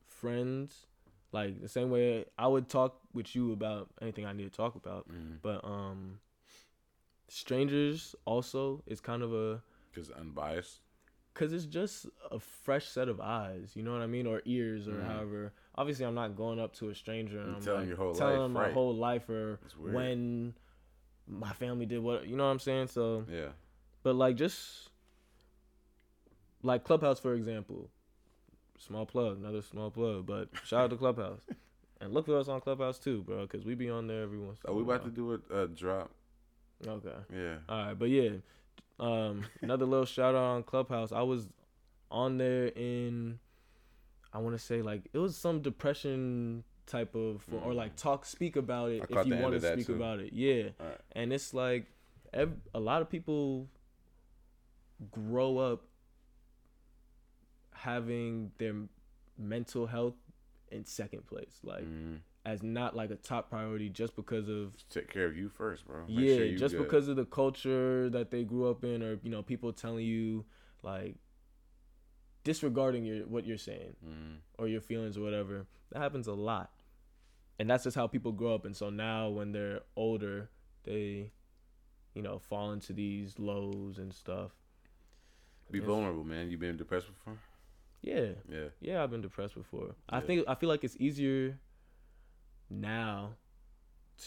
friends, like the same way I would talk with you about anything I need to talk about. Mm. But um, strangers also is kind of a Cause unbiased. Cause it's just a fresh set of eyes, you know what I mean, or ears, or Mhm. however. Obviously, I'm not going up to a stranger and And I'm telling like, your whole telling life, them my right. whole life, or when my family did what, you know what I'm saying. So, Yeah. but like just like Clubhouse, for example, small plug, another small plug, but shout out to Clubhouse, and look for us on Clubhouse too, bro, cause we be on there every once. in Oh, a we about to do a, a drop. Okay. Yeah. All right, but yeah, um, another little shout out on Clubhouse. I was on there in, I want to say like it was some depression type of or Mm. like talk speak about it I if you want to speak too. about it. Yeah, right. and it's like ev- a lot of people grow up having their mental health in second place, like Mm. as not like a top priority just because of Take care of you first, bro. Make yeah, sure just good. because of the culture that they grew up in, or you know, people telling you like disregarding your what you're saying Mm. or your feelings or whatever. That happens a lot, and that's just how people grow up. And so now, when they're older, they, you know, fall into these lows and stuff. Be vulnerable, man. You been depressed before? Yeah, Yeah. yeah, I've been depressed before. I think I feel like it's easier now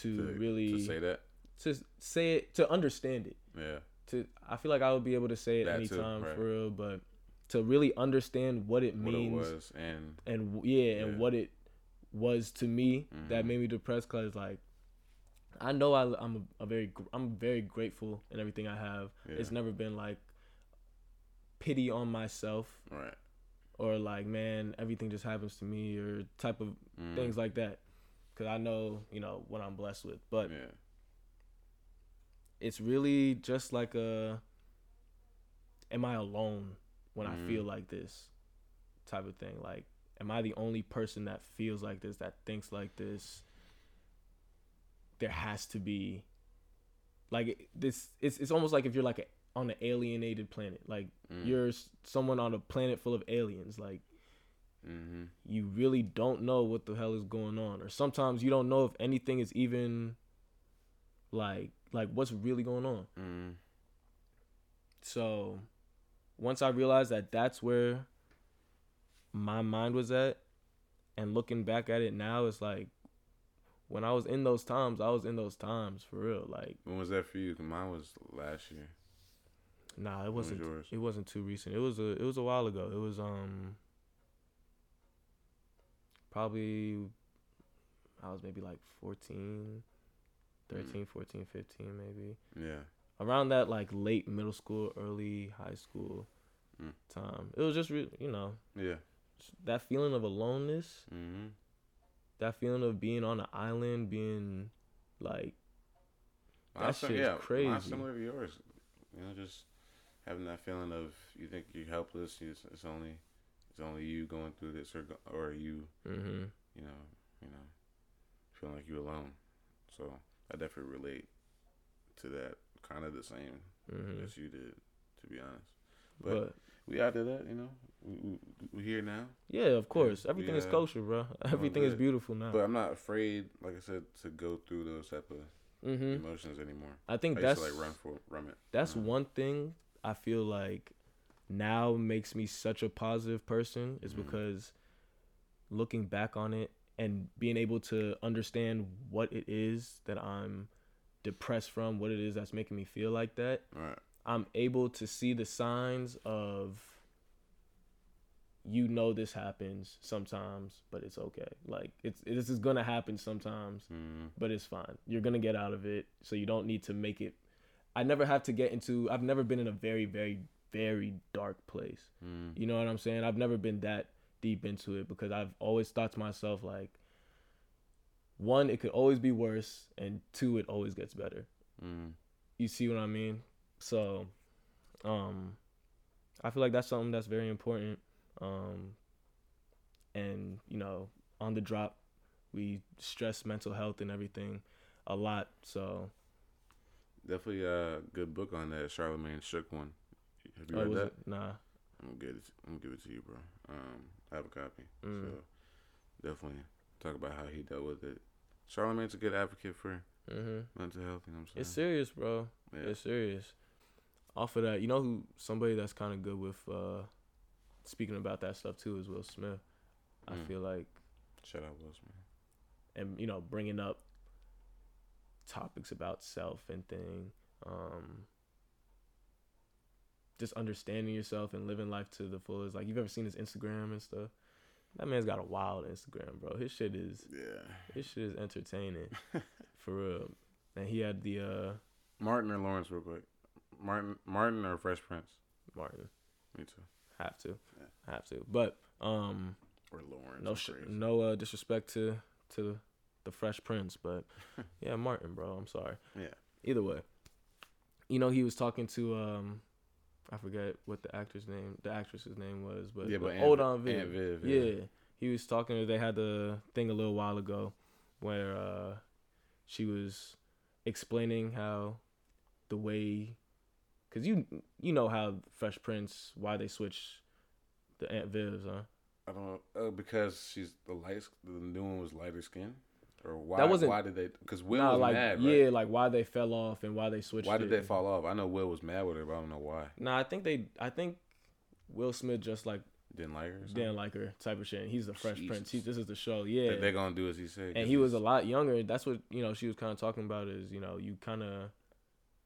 to, To, really to say that. to say it to understand it. Yeah. to I feel like I would be able to say it That too, anytime right. for real, but to really understand what it What means and and w- yeah, and what it was to me that Mhm. made me depressed cuz like I know I, I'm a, a very I'm very grateful in everything I have. It's never been like pity on myself right. Or like man everything just happens to me or type of Mm. things like that cuz I know, you know, what I'm blessed with. But Yeah. it's really just like a am i alone when i feel like this type of thing like am i the only person that feels like this that thinks like this there has to be like this it's it's almost like if you're like a, on an alienated planet like Mm. you're someone on a planet full of aliens like Mm-hmm. you really don't know what the hell is going on or sometimes you don't know if anything is even like like what's really going on Mm. so once i realized that that's where my mind was at and looking back at it now it's like when i was in those times i was in those times for real like When was that for you? Mine was last year. Nah it was wasn't yours? it wasn't too recent it was a it was a while ago it was um probably i was maybe like 14 13 14 15 maybe Yeah. around that like late middle school, early high school Mm. time. It was just re- you know Yeah. that feeling of aloneness, Mm-hmm. that feeling of being on an island, being like That Mine's sim- shit's yeah, crazy. similar to yours. You know, just having that feeling of you think you're helpless. It's, it's only it's only you going through this, or or you hmm you know you know feeling like you're alone. So I definitely relate to that. Kind of the same hmm as you did, to be honest. but, But, we out of that, you know. We, we, we here now. yeah, of course, we, everything is uh, kosher, bro. Everything is beautiful now. But I'm not afraid, like I said, to go through those type of hmm emotions anymore. I think I that's to like run for run it. that's Uh, one thing I feel like now makes me such a positive person is Mhm. because looking back on it and being able to understand what it is that I'm depressed from, what it is that's making me feel like that, Right. I'm able to see the signs of you know this happens sometimes, but it's okay. Like it's this is gonna happen sometimes, Mm. but it's fine. You're gonna get out of it, so you don't need to make it. I never have to get into. I've never been in a very, very, very dark place. Mm. You know what I'm saying? I've never been that deep into it because I've always thought to myself like, one, it could always be worse, and two, it always gets better. Mm. You see what I mean? So, um, I feel like that's something that's very important. Um, and you know, on the drop, we stress mental health and everything a lot. So, Definitely a good book on that. Charlamagne Shook one. Have you oh, read that? it? Nah. I'm gonna get it. I'm gonna give it to you, bro. Um, I have a copy. Mm. So definitely talk about how he dealt with it. Charlamagne's a good advocate for hmm mental health. You know what I'm saying? It's serious, bro. yeah. It's serious. Off of that, you know who somebody that's kind of good with uh speaking about that stuff too is Will Smith. I Mm. feel like, Shout out Will Smith. and you know, bringing up topics about self and thing, um, just understanding yourself and living life to the fullest. Like you've ever seen his Instagram and stuff. That man's got a wild Instagram, bro. His shit is Yeah. his shit is entertaining, for real. And he had the uh Martin or Lawrence, real quick. Martin, Martin or Fresh Prince. Martin. Me too. Have to, Yeah. have to. But um, Or Lawrence. no, sh- no uh, disrespect to to the Fresh Prince, but yeah, Martin, bro. I'm sorry. Yeah. Either way, you know he was talking to um, I forget what the actor's name, the actress's name was, but Yeah, but hold on, Viv. Viv, yeah. yeah. he was talking. They had the thing a little while ago where uh, she was explaining how the way, cause you you know how Fresh Prince why they switch the Aunt Viv's, huh? I don't know. Uh, because she's the light. The new one was lighter skin. Or why? That wasn't- Why did they? Because Will Nah, was like mad. yeah, like why they fell off and why they switched. Why did it. they fall off? I know Will was mad with her, but I don't know why. Nah, I think they. I think Will Smith just like Didn't like her. Didn't like her type of shit. And he's the Fresh Prince. He, Jesus. this is the show. Yeah, they're gonna do as he said. and he was a lot younger. That's what you know. She was kind of talking about is you know you kind of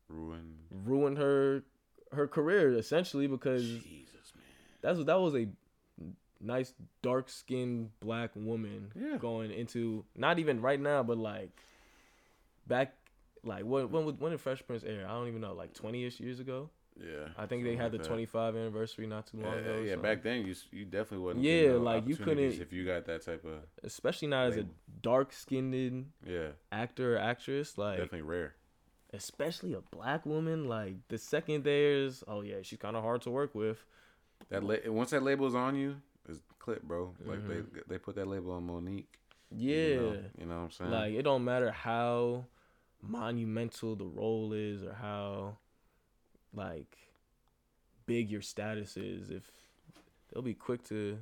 ruined. ruined her her career essentially because Jesus, man. that's what that was a nice dark skinned black woman Yeah. going into not even right now but like back like when when when did Fresh Prince air? I don't even know like twenty ish years ago. Yeah. I think they had like the 25 anniversary not too long Yeah, ago. yeah. so- Back then, you you definitely wasn't. Yeah, getting no like, you couldn't- if you got that type of especially not as a dark skinned yeah, actor or actress like definitely rare. especially a black woman like the second there's oh yeah she's kind of hard to work with That la- once that label's on you, it's clip, bro. Like they Mm-hmm. they put that label on Mo'Nique. yeah You know, you know what I'm saying? like it don't matter how monumental the role is or how like big your status is if they'll be quick to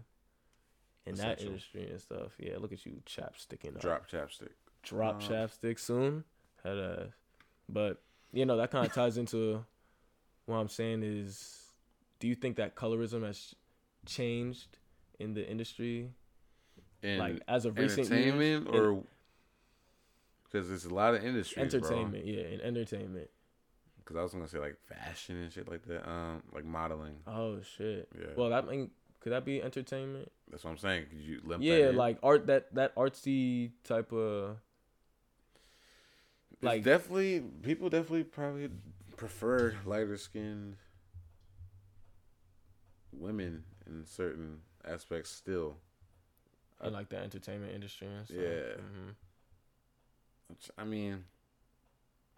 in that industry and stuff yeah look at you chapsticking up. drop chapstick. drop Um, chapstick soon. Had a, but you know that kind of ties into what I'm saying is, do you think that colorism has changed in the industry, And like as of recent years? entertainment In- or because there's a lot of industries, entertainment, yeah, in entertainment. Because I was gonna say like fashion and shit like that, um, like modeling. Oh shit. Yeah, Well, that mean could that be entertainment? that's what I'm saying. Could you limp Yeah, like art that that artsy type of It's like- definitely people definitely probably prefer lighter skinned women in certain aspects still. in like the entertainment industry and stuff. Yeah. hmm Which, I mean,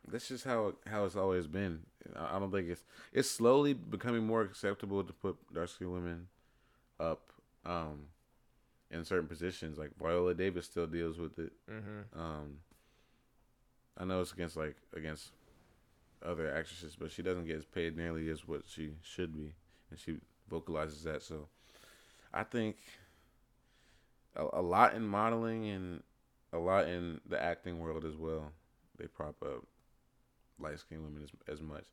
that's just how how it's always been. I I don't think it's it's slowly becoming more acceptable to put dark skinned women up um, in certain positions. Like Viola Davis still deals with it. hmm Um, I know it's against like against other actresses, but she doesn't get paid nearly as what she should be, and she vocalizes that. So, I think a, a lot in modeling and a lot in the acting world as well. They prop up light skinned women as, as much,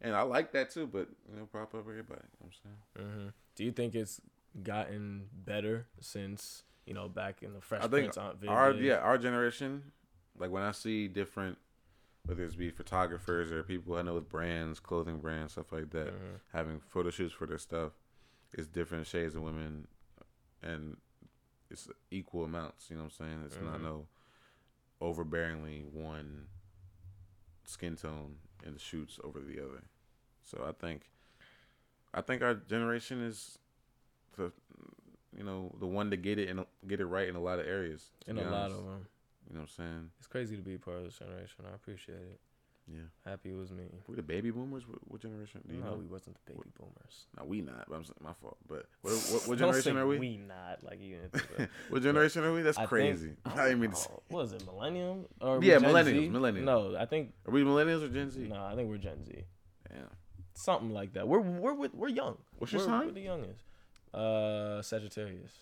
and I like that too. But you know, prop up everybody. You know I'm saying. hmm Do you think it's gotten better since you know back in the Fresh I think Prince our days? yeah our generation, like when I see different whether it's be photographers or people I know with brands, clothing brands, stuff like that, Mhm. having photo shoots for their stuff. It's different shades of women, and it's equal amounts. You know what I'm saying? It's not Mhm. no overbearingly one skin tone in the shoots over the other. So I think, I think our generation is the, you know, the one to get it and get it right in a lot of areas. In a lot of them. You know what I'm saying? It's crazy to be part of this generation. I appreciate it. Yeah. Happy it was me. We the baby boomers. What, what generation? Do you no, know? we wasn't the baby boomers. No, we not. But I'm saying my fault. But what what, what generation are we? We not like you. think. What generation are we? That's I think- crazy. I didn't mean to say. What is it? Millennium or Yeah, millennials, millennials. No, I think Are we millennials or Gen Z? no. I think we're Gen Z. Damn. Something like that. We're we're with- we're young. What's your we're, sign? We're the youngest. Uh, Sagittarius.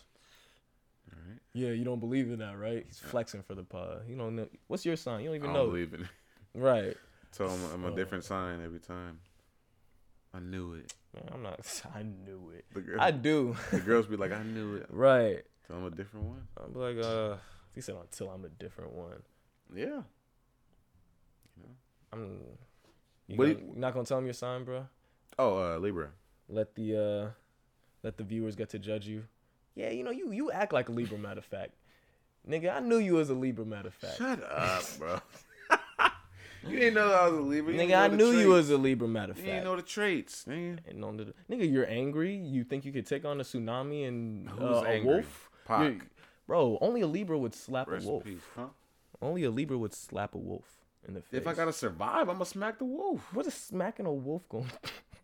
All right. Yeah, you don't believe in that, right? He's flexing for the pod. You don't know. What's your sign? You don't I even don't know. believe in it. Right. So I'm, I'm a different sign every time. I knew it. Man, I'm not. I knew it. The, girl, I do. the girls be like, I knew it. right. So I'm a different one. I'm like, uh, he said until I'm a different one. Yeah. I'm. You What gonna- not gonna tell him your sign, bro? Oh, uh, Libra. Let the uh, let the viewers get to judge you. Yeah, you know you you act like a Libra. Matter of fact, nigga, I knew you was a Libra. Matter of fact, Shut up, bro. you didn't know I was a Libra. You nigga, I knew you was a Libra. Matter of fact, You didn't know the traits, nigga. The, nigga, you're angry. You think you could take on a tsunami and Who's uh, a angry? wolf? Pac. You're- Bro, only a Libra would slap Rest a wolf. peace, huh? Only a Libra would slap a wolf in the face. If I gotta survive, I'm gonna smack the wolf. what is smacking a wolf going?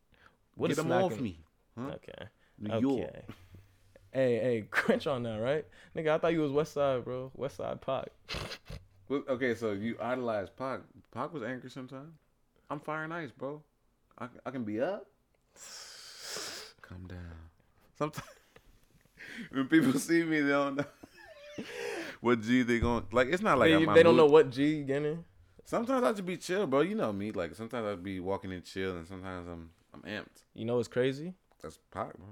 what Get is him off smacking- me, huh? Okay. New okay. York. Hey, hey, crunch on that, right? Nigga, I thought you was West Side, bro. West Side Pac. Well, okay, so you idolize Pac. Pac was angry sometimes. I'm fire and ice, bro. I, I can be up. Calm down. Sometimes when people see me, they don't know what G they going. Like it's not like they I'm, they don't know what G getting. Sometimes I just be chill, bro. You know me. Like sometimes I be walking in chill, and sometimes I'm I'm amped. You know what's crazy? That's Pac, bro.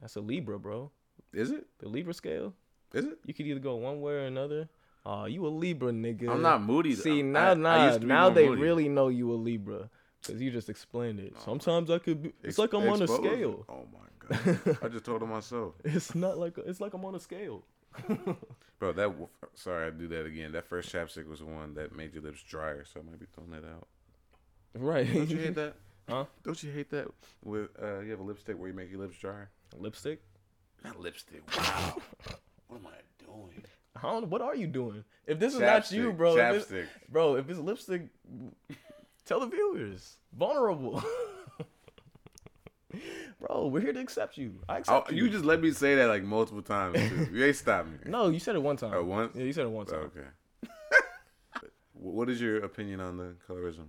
That's a Libra, bro. Is it? The Libra scale. Is it? You could either go one way or another. Oh, you a Libra, nigga. I'm not moody. though. See now, I- I nah, used to be now they moody. really know you a Libra because you just explained it. Sometimes I could be. It's Ex- like I'm on a scale. Oh my god! I just told him myself. It's not like it's like I'm on a scale. Bro, that sorry I do that again. That first chapstick was the one that made your lips drier, so I might be throwing that out. Right? Don't you hate that? Huh? Don't you hate that? With uh, you have a lipstick where you make your lips dry. Lipstick? Not lipstick. Wow. what am I doing? I don't. What are you doing? If this is not you, bro. If bro, if it's lipstick, tell the viewers. Vulnerable. bro, we're here to accept you. I Oh, accept you. you just let me say that like multiple times. Too. You ain't stop me. No, you said it one time. Oh, once? Yeah, you said it one time. okay. What is your opinion on the colorism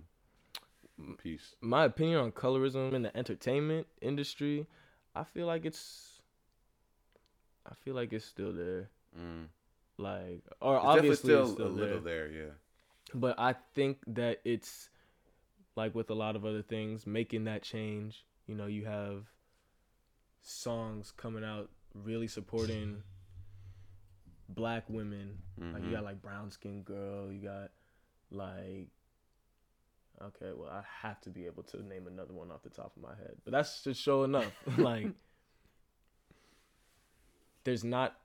piece? My opinion on colorism in the entertainment industry, I feel like it's, I feel like it's still there. Mm. Like, or It's obviously still, it's still a little there. there. Yeah. But I think that it's like with a lot of other things, making that change. You know, you have songs coming out really supporting black women. Like you Mhm. got like brown skin girl, you got like okay, well I have to be able to name another one off the top of my head. But that's just show enough. like there's not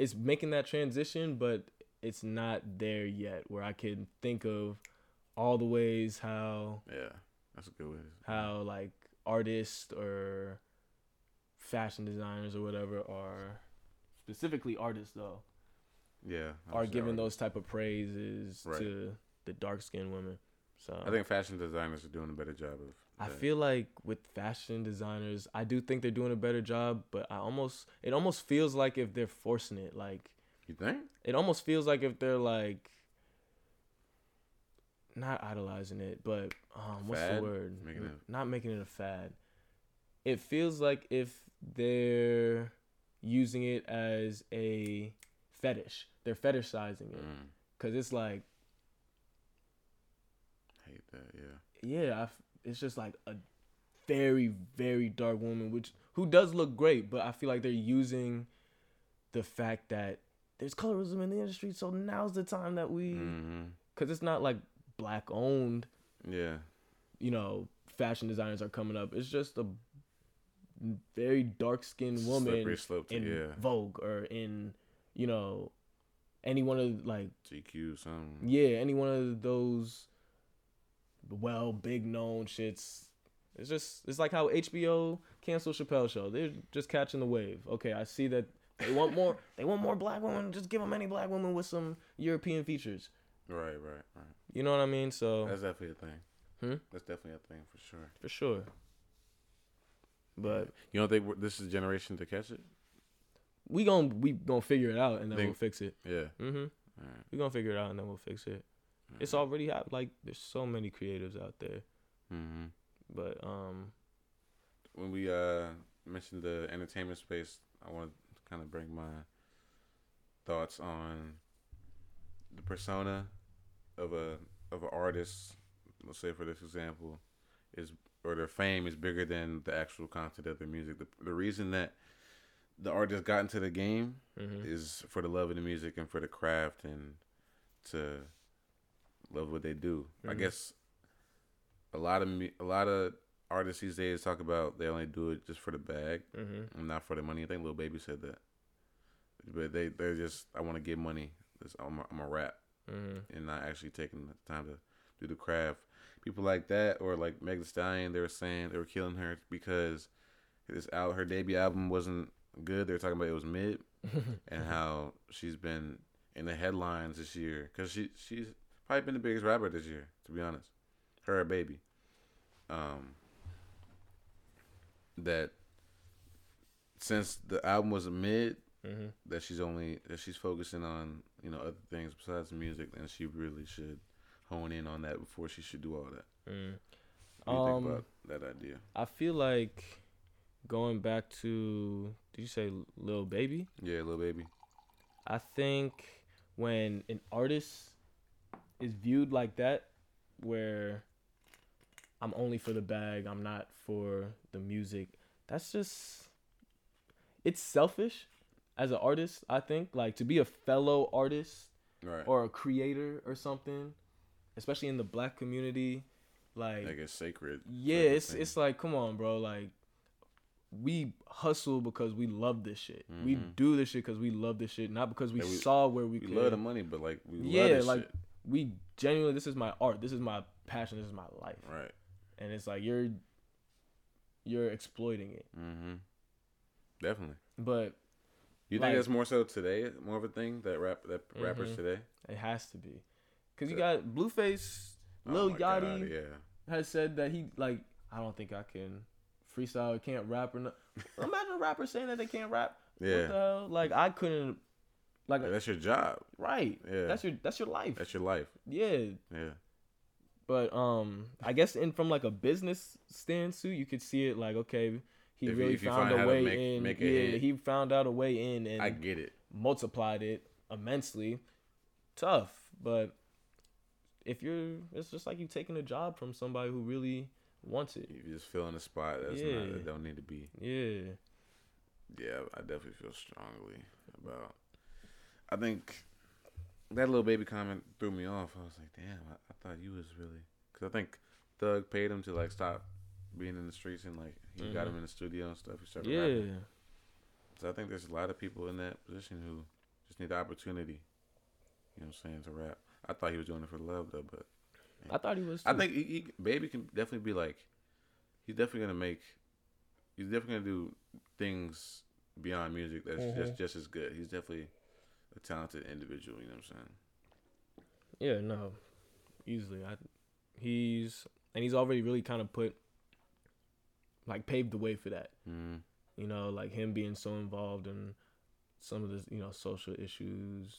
it's making that transition, but it's not there yet where I can think of all the ways how Yeah. That's a good way. how like artists or fashion designers or whatever are specifically artists though Yeah. Are giving those type of praises Right. to the dark skinned women. So I think fashion designers are doing a better job of. I feel like with fashion designers, I do think they're doing a better job, but I almost it almost feels like if they're forcing it, like You think? it almost feels like if they're like not idolizing it, but um, what's the word? Making it- Not making it a fad. It feels like if they're using it as a fetish, they're fetishizing it Mm. because it's like, Hate that. Yeah. yeah, I it's just like a very very dark woman, which who does look great, but I feel like they're using the fact that there's colorism in the industry, so now's the time that we mm-hmm. because it's not like black owned Yeah. you know fashion designers are coming up. It's just a very dark skinned woman to in yeah. Vogue or in you know any one of like GQ something. yeah any one of those well big known shits. It's just it's like how HBO canceled Chappelle show. They're just catching the wave. Okay, I see that they want more. they want more black women. Just give them any black woman with some European features. Right, right, right. You know what I mean? So That's definitely a thing. Hmm? That's definitely a thing for sure. for sure. But You don't think this is a generation to catch it? we gonna we gonna figure it out and then Think- we'll fix it. Yeah. Mm-hmm. All right. We gonna figure it out and then we'll fix it. It's already hap- like there's so many creatives out there, Mm-hmm. but um, When we uh mentioned the entertainment space, I want to kind of bring my thoughts on the persona of a of an artist. Let's say for this example, is or their fame is bigger than the actual content of their music. The the reason that the artist got into the game mhm. is for the love of the music and for the craft and to love what they do. I Mhm. guess a lot of me, a lot of artists these days talk about they only do it just for the bag Mhm. and not for the money. I think Lil Baby said that, but they they're just I want to get money. This- I'm a, I'm a rap Mhm. and not actually taking the time to do the craft. People like that or like Meg Thee Stallion, they were saying they were killing her because this out her debut album wasn't good. They were talking about it was mid and how she's been in the headlines this year because she she's probably been the biggest rapper this year. To be honest, her baby. Um, that since the album was a mid, Mhm. that she's only that she's focusing on you know other things besides music, and she really should hone in on that before she should do all that. Mm. What do you Um, think about that idea? I feel like going back to did you say little Baby? Yeah, little baby. I think when an artist is viewed like that, where I'm only for the bag, I'm not for the music, that's just it's selfish as an artist, I think. Like to be a fellow artist Right. or a creator or something, especially in the black community, like like it's sacred. yeah, it's it's like come on, bro. Like we hustle because we love this shit. We Mhm. do this shit because we love this shit, not because we, Yeah, we- saw where we, we could. love the money, but like we Yeah, like- shit. We genuinely, this is my art. This is my passion. This is my life. Right. And it's like you're you're exploiting it. Mm-hmm. Definitely. But You Like- think that's more so today, more of a thing that rap that rappers Mhm. today? it has to be, cause you got Blueface, Oh Lil God, Yachty yeah. has said that he like I don't think I can freestyle. I can't rap or not. Imagine a rapper saying that they can't rap. What the Yeah. hell? Like I couldn't. Like Yeah, that's your job. right. Yeah. That's your that's your life. That's your life. yeah. Yeah. But um, I guess in from like a business stance too, you could see it like okay, he If really you found a way make- in. make yeah, hit. he found out a way in and I get it. multiplied it immensely. Tough, but if you're, it's just like you taking a job from somebody who really wants it. If you just fill in a spot that's Yeah. not that don't need to be. Yeah. Yeah, I definitely feel strongly about. I think that little baby comment threw me off. I was like, damn, I, I thought you was really because I think Thug paid him to like stop being in the streets and like he got Mhm. him in the studio and stuff. He started Yeah. rapping. So I think there's a lot of people in that position who just need the opportunity. You know what I'm saying to rap. I thought he was doing it for love though, but I thought he was. I think he, he, baby can definitely be like, he's definitely gonna make, he's definitely gonna do things beyond music that's Mhm. just just as good. He's definitely a talented individual. You know what I'm saying? Yeah, no, easily. I he's and he's already really kind of put like paved the way for that. Mm-hmm. You know, like him being so involved in some of the you know social issues.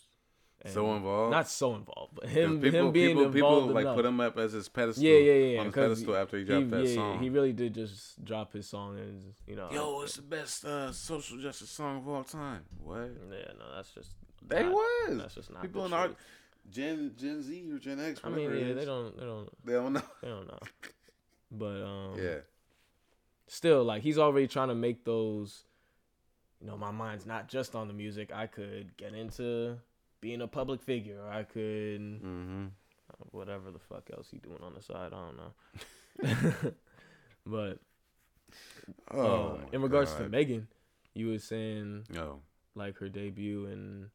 and- So involved. Not so involved, but him people, him being people, involved people like enough. put him up as his pedestal. Yeah, yeah, yeah. On his pedestal after he dropped that yeah, song. He really did just drop his song and you know. Yo, it's the best uh, social justice song of all time. What? yeah, no, that's just. They not- was. That's just not. People in our. Gen Gen Z or Gen X. I mean, yeah, they don't, they don't, They don't know. they don't know. But um, Yeah. still like he's already trying to make those you know my mind's not just on the music i could get into being a public figure i could Mm-hmm. whatever the fuck else he doing on the side. I don't know. but Oh, uh, in regards to Megan, you were saying no, like her debut and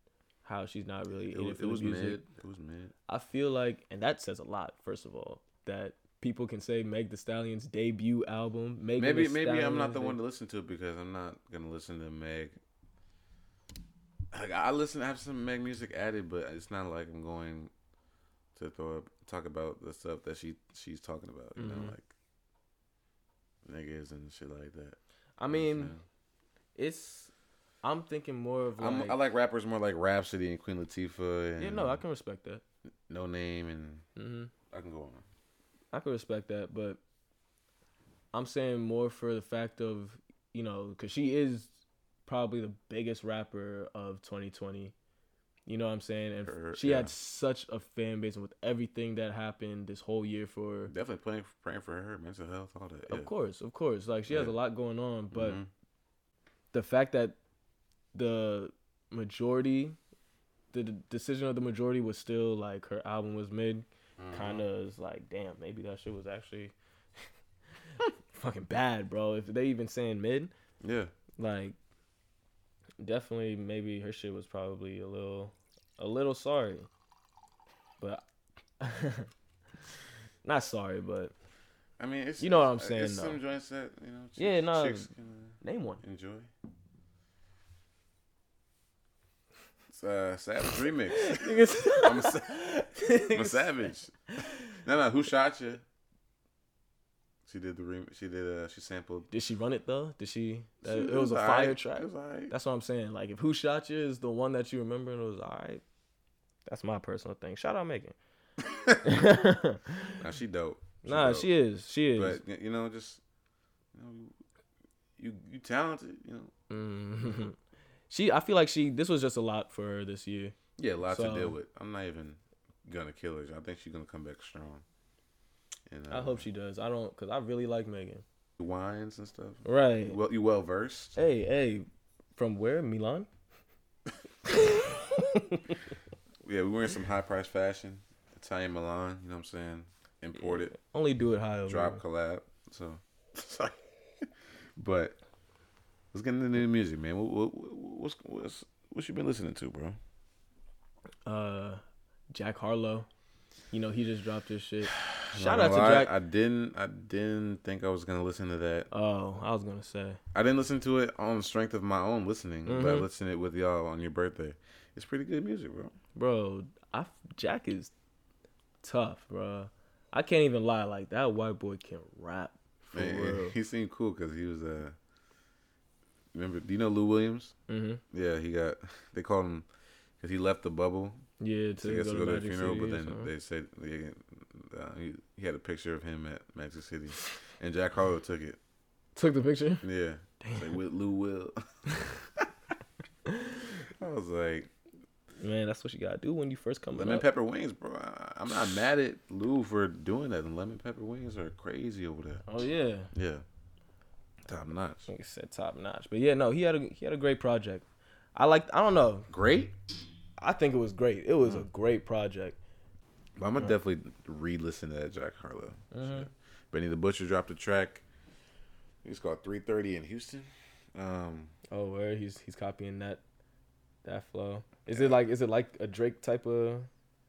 how she's not really it, in it it was music. mid. It was mid. I feel like, and that says a lot. First of all, that people can say Meg Thee Stallion's debut album. Megan Maybe maybe I'm not the one to listen to it because I'm not gonna listen to Meg. Like I listen, I have some Meg music added, but it's not like I'm going to throw up talk about the stuff that she she's talking about. You Mhm. know, like niggas and shit like that. I mean, it's. I'm thinking more of I'm, like. I like rappers more like Rapsody and Queen Latifah. And yeah, no, I can respect that. Noname and hmm I can go on. I can respect that, but I'm saying more for the fact of you know, because she is probably the biggest rapper of 2020. You know what I'm saying? And Her- she yeah. had such a fan base, and with everything that happened this whole year for Definitely praying praying for her mental health, all that. of course, of course, like she has a lot going on, but Mhm. the fact that the majority, the d- decision of the majority was still like her album was mid, Mhm. kind of is like, damn, maybe that shit was actually fucking bad, bro. If they even saying mid, yeah. like, definitely maybe her shit was probably a little, a little sorry, but not sorry, but I mean, it's You know what I'm it's saying, some joints that you know. Chicks, Yeah, no, uh, name one. enjoy. It's uh, Savage remix. I'm a, I'm a savage. No, no, who shot you? She did the rem- She did. Uh, she sampled. Did she run it though? Did she? That, She- it was a fire alright. track. Was. That's what I'm saying. Like if Who Shot You is the one that you remember and it was alright. That's my personal thing. Shout out Megan. Nah, she dope. nah, dope. she is. She is. But you know, just you know, you you talented. You know, Mhm. She I feel like she this was just a lot for her this year. yeah, a lot So- to deal with. I'm not even gonna kill her. I think she's gonna come back strong. And uh, I hope she does. I don't cuz I really like Megan. wines and stuff. Right. You well, you well versed. Hey, hey. From where? Milan? Yeah, we wearing some high price fashion. Italian Milan, you know what I'm saying? Imported, Only do it high over. drop collab. So, sorry. but let's get into the music, man. What, what, what's what's what you been listening to, bro? Uh Jack Harlow. You know, he just dropped his shit. Shout out to lie, Jack. I didn't. I didn't think I was gonna listen to that. Oh, I was gonna say. I didn't listen to it on the strength of my own listening, but I Mhm. listened it with y'all on your birthday. It's pretty good music, bro. Bro, I Jack is tough, bro. I can't even lie. Like that white boy can rap for Man, real. he seemed cool because he was uh. Remember? Do you know Lou Williams? hmm Yeah, he got. They called him because he left the bubble. Yeah, to go to go to the Magic funeral, City but then they said they, uh, he, he had a picture of him at Magic City, and Jack Harlow took it. took the picture. Yeah, like with Lou Will. I was like, Man, that's what you gotta do when you first come lemon up. pepper wings, bro. I'm not mad at Lou for doing that. And lemon pepper wings are crazy over there. Oh yeah, Yeah, top notch. I said, top notch. But yeah, no, he had a he had a great project. I like. I don't know. Great. I think it was great. It was a great project. But I'm gonna definitely re-listen to that Jack Harlow. Mhm. shit. Benny the Butcher dropped a track. It's called 3:30 in Houston. Um, Oh, where he's he's copying that that flow. Is it like is it like a Drake type of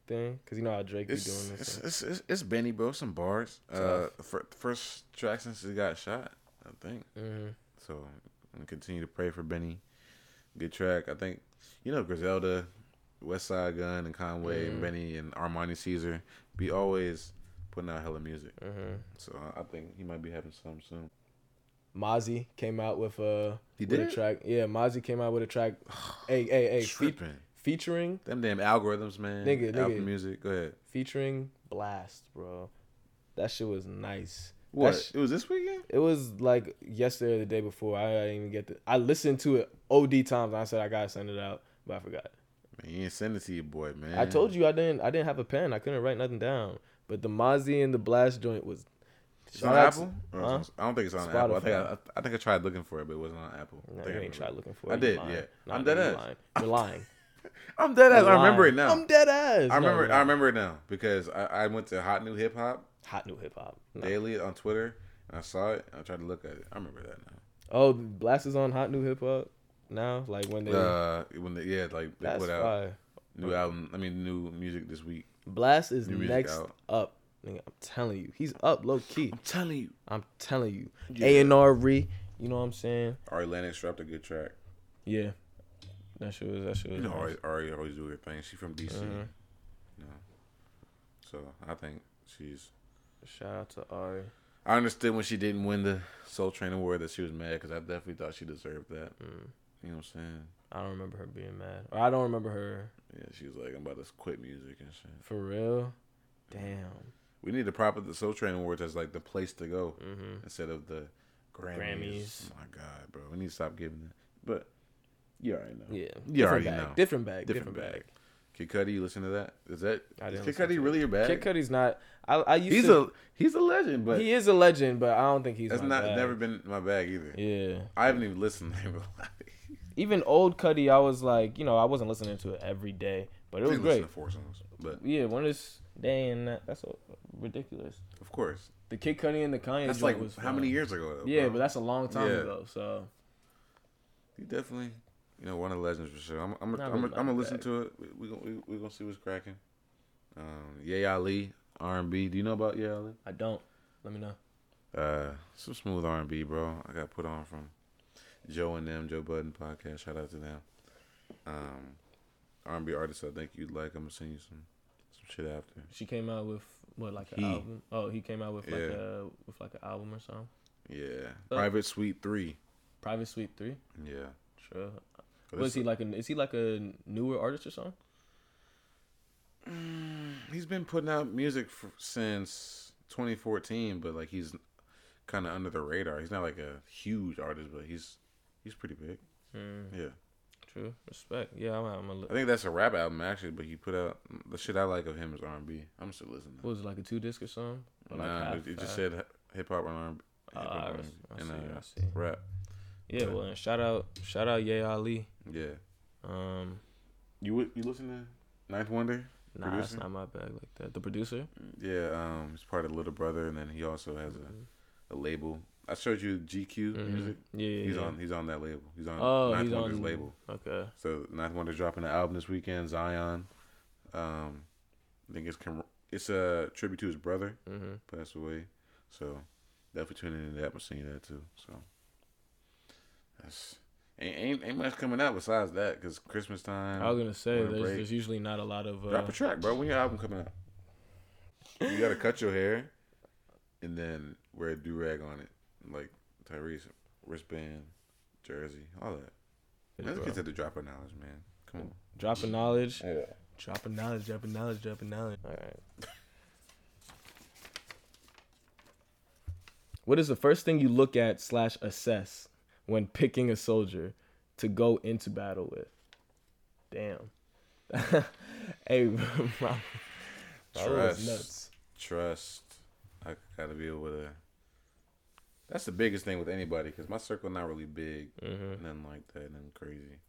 thing? Cause you know how Drake be doing this. it's, it's it's it's Benny, bro. Some bars. Uh, fir- first track since he got shot, I think. hmm So continue to pray for Benny. Good track. I think you know Griselda, Westside Gunn, and Conway, and Mhm. Benny, and Armani Caesar be always putting out hella music. hmm So I- think he might be having some soon. Mozzy came out with a He did? a track. Yeah, Mozzy came out with a track. hey, hey, hey, fe- featuring Them damn algorithms, man. Nigga, Apple nigga. Music. Go ahead. featuring Blxst, bro. That shit was nice. What? sh- it was this weekend? It was like yesterday or the day before. I didn't even get the. I listened to it OD times. And I said I gotta send it out, but I forgot. Man, you ain't send it to your boy, man. I told you I didn't. I didn't have a pen. I couldn't write nothing down. But the Mozzy and the Blxst joint was. It's on out to- Apple? Huh? I don't think it's on Apple. I think I, I think I tried looking for it, but it wasn't on Apple. I No, think you I ain't tried looking for it. I did, lying. yeah. Nah, I'm dead ass. lying. You're lying. I'm dead ass. I remember it now. I'm dead ass. I remember. No, I remember it now because I, I went to Hot New Hip Hop hot new hip hop. No. Daily on Twitter and I saw it. I tried to look at it. I remember that now. Oh, Blxst is on hot new hip hop now. Like when they Uh, when they, yeah, like they put out fire. new album. I mean, new music this week. Blxst is next out. up. Nigga, I'm telling you, he's up low key. I'm telling you, I'm telling you. A and R re. You know what I'm saying? Ari Lennox dropped a good track. Yeah. That shit was that shit was You know, nice. Ari, Ari always do her thing. She's from DC. You know, so I think she's. Shout out to Ari. I understood when she didn't win the Soul Train award that she was mad because I definitely thought she deserved that. Mm. You know what I'm saying? I don't remember her being mad. Or I don't remember her Yeah, she was like, "I'm about to quit music and shit." for real. Damn. We need to prop up the Soul Train Awards as like the place to go Mm-hmm. instead of the Grammys. Grammys. Oh my God, bro, we need to stop giving it. But you already know. Yeah. You different already bag. know. Different bag. Different Different, bag. bag. Kid Cudi, you listen to that? Is that is Kid Cudi really your bag? Kid Cudi's not. I I used he's to. a he's a legend, but he is a legend, but I don't think he's. that's not bag. never been my bag either. Yeah. I haven't even listened to him. Even old Cudi, I was like, you know, I wasn't listening to it every day, but it was great. to four songs, but Yeah, one is day and that, that's so ridiculous. of course, The Kid Cudi and the Kanye that's like was how fun. many years ago? Though, Yeah, bro? but that's a long time Yeah. ago. So he definitely, you know, one of the legends for sure. I'm, I'm, I'm, gonna listen to it. We, we we, we gonna see what's cracking. Um, Ye Ali R and B. Do you know about Ye Ali? I don't. Let me know. Uh, some smooth R and B, bro. I got put on from Joe and them, Joe Budden podcast. Shout out to them. Um, R and B artists I think you'd like. I'm gonna send you some some shit after. She came out with what like an He. album? Oh, he came out with like Yeah. a with like an album or something. Yeah, Private Suite Three. Private Suite Three. Yeah. Sure. But Was it's- he like a? Is he like a newer artist or something? He's been putting out music for, since 2014, but like he's kind of under the radar. He's not like a huge artist, but he's he's pretty big. Mm, Yeah, true. Respect. Yeah, I'm. I'm a, I think that's a rap album actually, but he put out the shit I like of him is R&B. I'm still listening. what was it like a two disc or something? Or Nah, half- it, it just said hip hop and R&B, Ah, hip-hop I R&B, see, I and see, uh, I see. rap. Yeah. Well, and shout out, shout out, Ye Ali. Yeah, Um, you you listen to Ninth Wonder? nah, that's not my bag like that. The producer. Yeah, um, he's part of Little Brother, and then he also has a, a label. I showed you GQ Mhm. music. Yeah, yeah. He's yeah. on he's on that label. He's on Oh, Ninth he's Wonder's on label. Okay. So Ninth Wonder's dropping an album this weekend. Zion, um, I think it's it's a tribute to his brother Mm-hmm. passed away. So definitely tuning into that. I'm seeing that too. So that's ain't ain't, ain't much coming out besides that because Christmas time. I was gonna say there's, there's usually not a lot of. Uh, Drop a track, bro. When your album coming out? You gotta cut your hair, and then wear a do rag on it, like Tyrese wristband, jersey, all that. Let's get to the drop of knowledge, man. Come on. drop dropping knowledge. Yeah. Dropping knowledge. Dropping knowledge. Dropping knowledge. All right. What is the first thing you look at slash assess when picking a soldier to go into battle with? Damn. hey, my, my Trust. nuts. Trust. I gotta be able to. That's the biggest thing with anybody because my circle not really big, Mm-hmm. nothing like that, nothing crazy.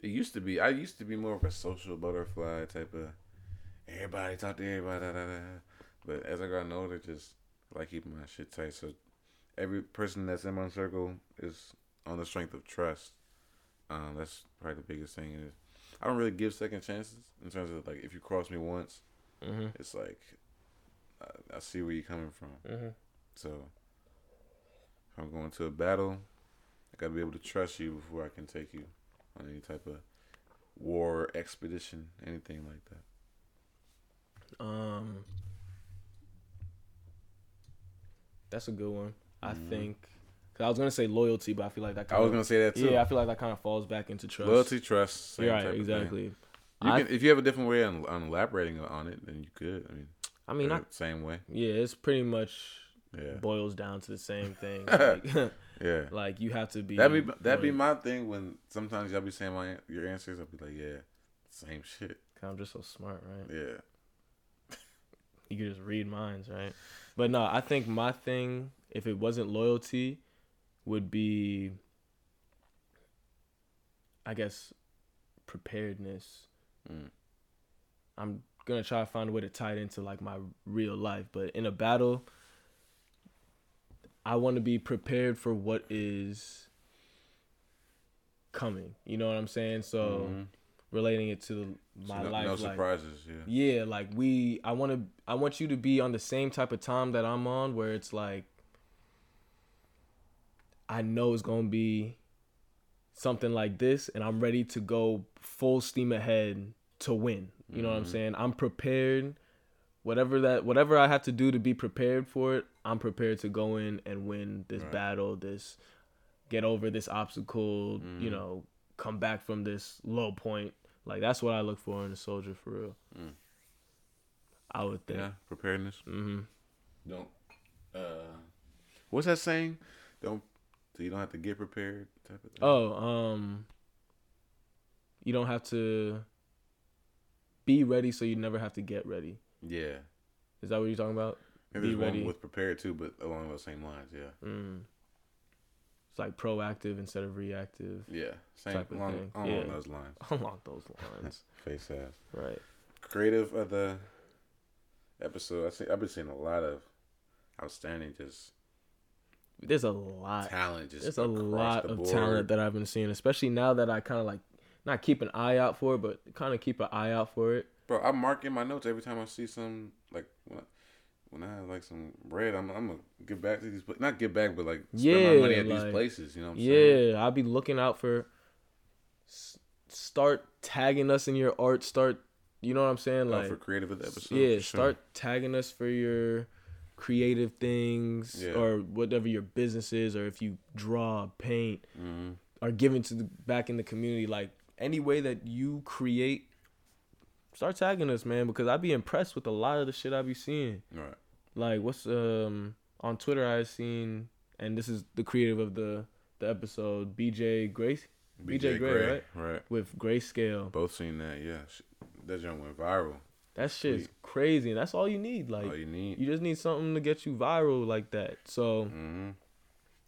It used to be. I used to be more of a social butterfly type of. Everybody talk to everybody, da, da, da. but as I got older, just I like keeping my shit tight. So every person that's in my circle is on the strength of trust. Um, that's probably the biggest thing. Is I don't really give second chances in terms of like if you cross me once, Mm-hmm. it's like I, I see where you're coming from. Mm-hmm. So if I'm going to a battle, I gotta be able to trust you before I can take you on any type of war expedition, anything like that. Um, that's a good one. I Mhm. think. Cause I was gonna say loyalty, but I feel like that. Kind I was of, gonna say that too. Yeah, I feel like that kind of falls back into trust. Loyalty, trust, same right, type of thing. exactly. You I, can, if you have a different way on, on elaborating on it, then you could. I mean, I mean, same way. yeah, it's pretty much Yeah, boils down to the same thing. Like, yeah. like you have to be. That'd be that'd be my thing when sometimes y'all be saying my your answers. I'll be like, yeah, same shit. I'm just so smart, right? Yeah, You can just read minds, right? But no, I think my thing, if it wasn't loyalty, would be, I guess, preparedness. Mm. I'm gonna try to find a way to tie it into like my real life. But in a battle, I want to be prepared for what is coming. You know what I'm saying? So Mhm. relating it to So my no, life, no like surprises. Yeah. yeah, like we, I want to, I want you to be on the same type of time that I'm on, where it's like, I know it's gonna be something like this, and I'm ready to go full steam ahead to win. You know what I'm Mhm. saying? I'm prepared. Whatever that, whatever I have to do to be prepared for it, I'm prepared to go in and win this Right. battle, this get over this obstacle. You Mhm. know, come back from this low point. Like that's what I look for in a soldier for real. Mm. I would think. Yeah. Preparedness. hmm Don't. Uh, what's that saying? Don't. So you don't have to get prepared. Type of thing. Oh, um, you don't have to be ready, so you never have to get ready. Yeah. Is that what you're talking about? Maybe Be there's ready. one with prepared too, but along those same lines. Yeah. Mm. It's like proactive instead of reactive. Yeah. Same Type of along, thing. along Yeah. those lines. Along those lines, Face ass. right? Creative of the episode. I see. I've been seeing a lot of outstanding just There's a lot. talent. Just There's a lot the of talent that I've been seeing, especially now that I kind of like not keep an eye out for it, but kind of keep an eye out for it. Bro, I'm marking my notes every time I see some like when I, when I have like some bread. I'm I'm gonna get back to these, pla- not get back, but like spend Yeah, my money at these places. You know what I'm saying? Yeah, I'll be looking out for. s- Start tagging us in your art. Start, you know what I'm saying? Oh, Like, for creative of the episode. yeah, sure. start tagging us for your creative things Yeah. or whatever your business is, or if you draw, paint, Mhm. are given to the back in the community. Like any way that you create, start tagging us, man, because I'd be impressed with a lot of the shit I be seeing. Right. Like what's um on Twitter i've seen, and this is the creative of the the episode, BJ Grace BJ Gray, right? Right. with Grayscale. Both seen that. Yeah, that joint went viral. That shit's Sweet. crazy, and that's all you need. Like All you need. you just need something to get you viral like that. So hmm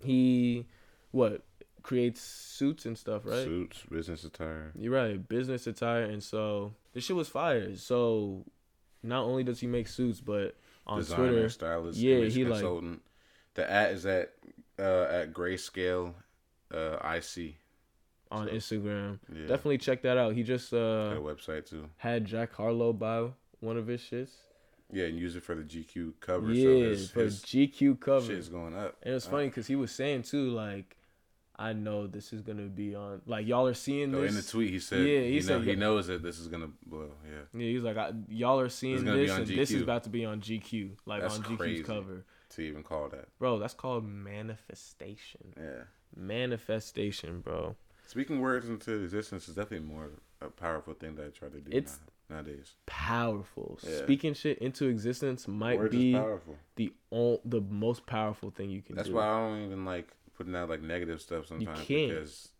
he, what, creates suits and stuff, right? Suits, business attire. You're right, business attire, and so this shit was fire. So not only does he make suits, but on designer, Twitter, stylist, yeah, he, like- the at is at uh at grayscale uh IC. On So, Instagram, Yeah. definitely check that out. He just uh website too. had Jack Harlow buy one of his shits. Yeah, and use it for the GQ cover. so yeah, his, for his GQ cover. shit's going up. And it's Uh, funny because he was saying too, like, I know this is gonna be on. Like y'all are seeing So this. in the tweet, he said, Yeah, he he, said- know, he knows that this is gonna blow. Yeah, Yeah, he's like, I, y'all are seeing this, and this is about to be on GQ, like That's on GQ's crazy. cover. to even call that. Bro, that's called manifestation. Yeah. Manifestation, bro. Speaking words into existence is definitely more a powerful thing that I try to do It's- now, nowadays. Powerful. Yeah. Speaking shit into existence might words be powerful. the all, the most powerful thing you can do. That's do. why I don't even like putting out like negative stuff sometimes you can't. because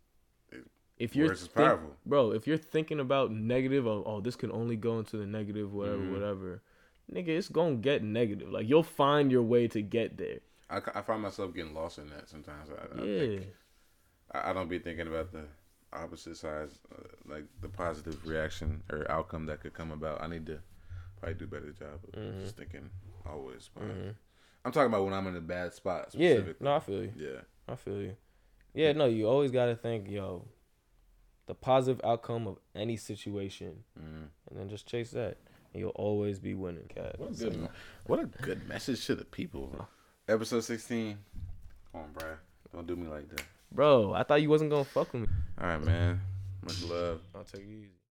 if you're words is think- powerful. bro, if you're thinking about negative, oh, oh, this can only go into the negative, whatever, Mhm. whatever. Nigga, it's gonna get negative. Like you'll find your way to get there. I, I find myself getting lost in that sometimes. I, I yeah. think I, I don't be thinking about the opposite sides, uh, like the positive reaction or outcome that could come about. I need to probably do a better job of Mhm. just thinking always. Mhm. I'm talking about when I'm in a bad spot. Yeah. No, I feel you. Yeah. I feel you. Yeah, no, you always gotta think, yo, the positive outcome of any situation, Mm. and then just chase that, and you'll always be winning. Cat. What a good, what a good message to the people. Episode 16. Come on, Brad. Don't do me like that. Bro, I thought you wasn't gonna fuck with me. All right, man. Much love. I'll take it easy.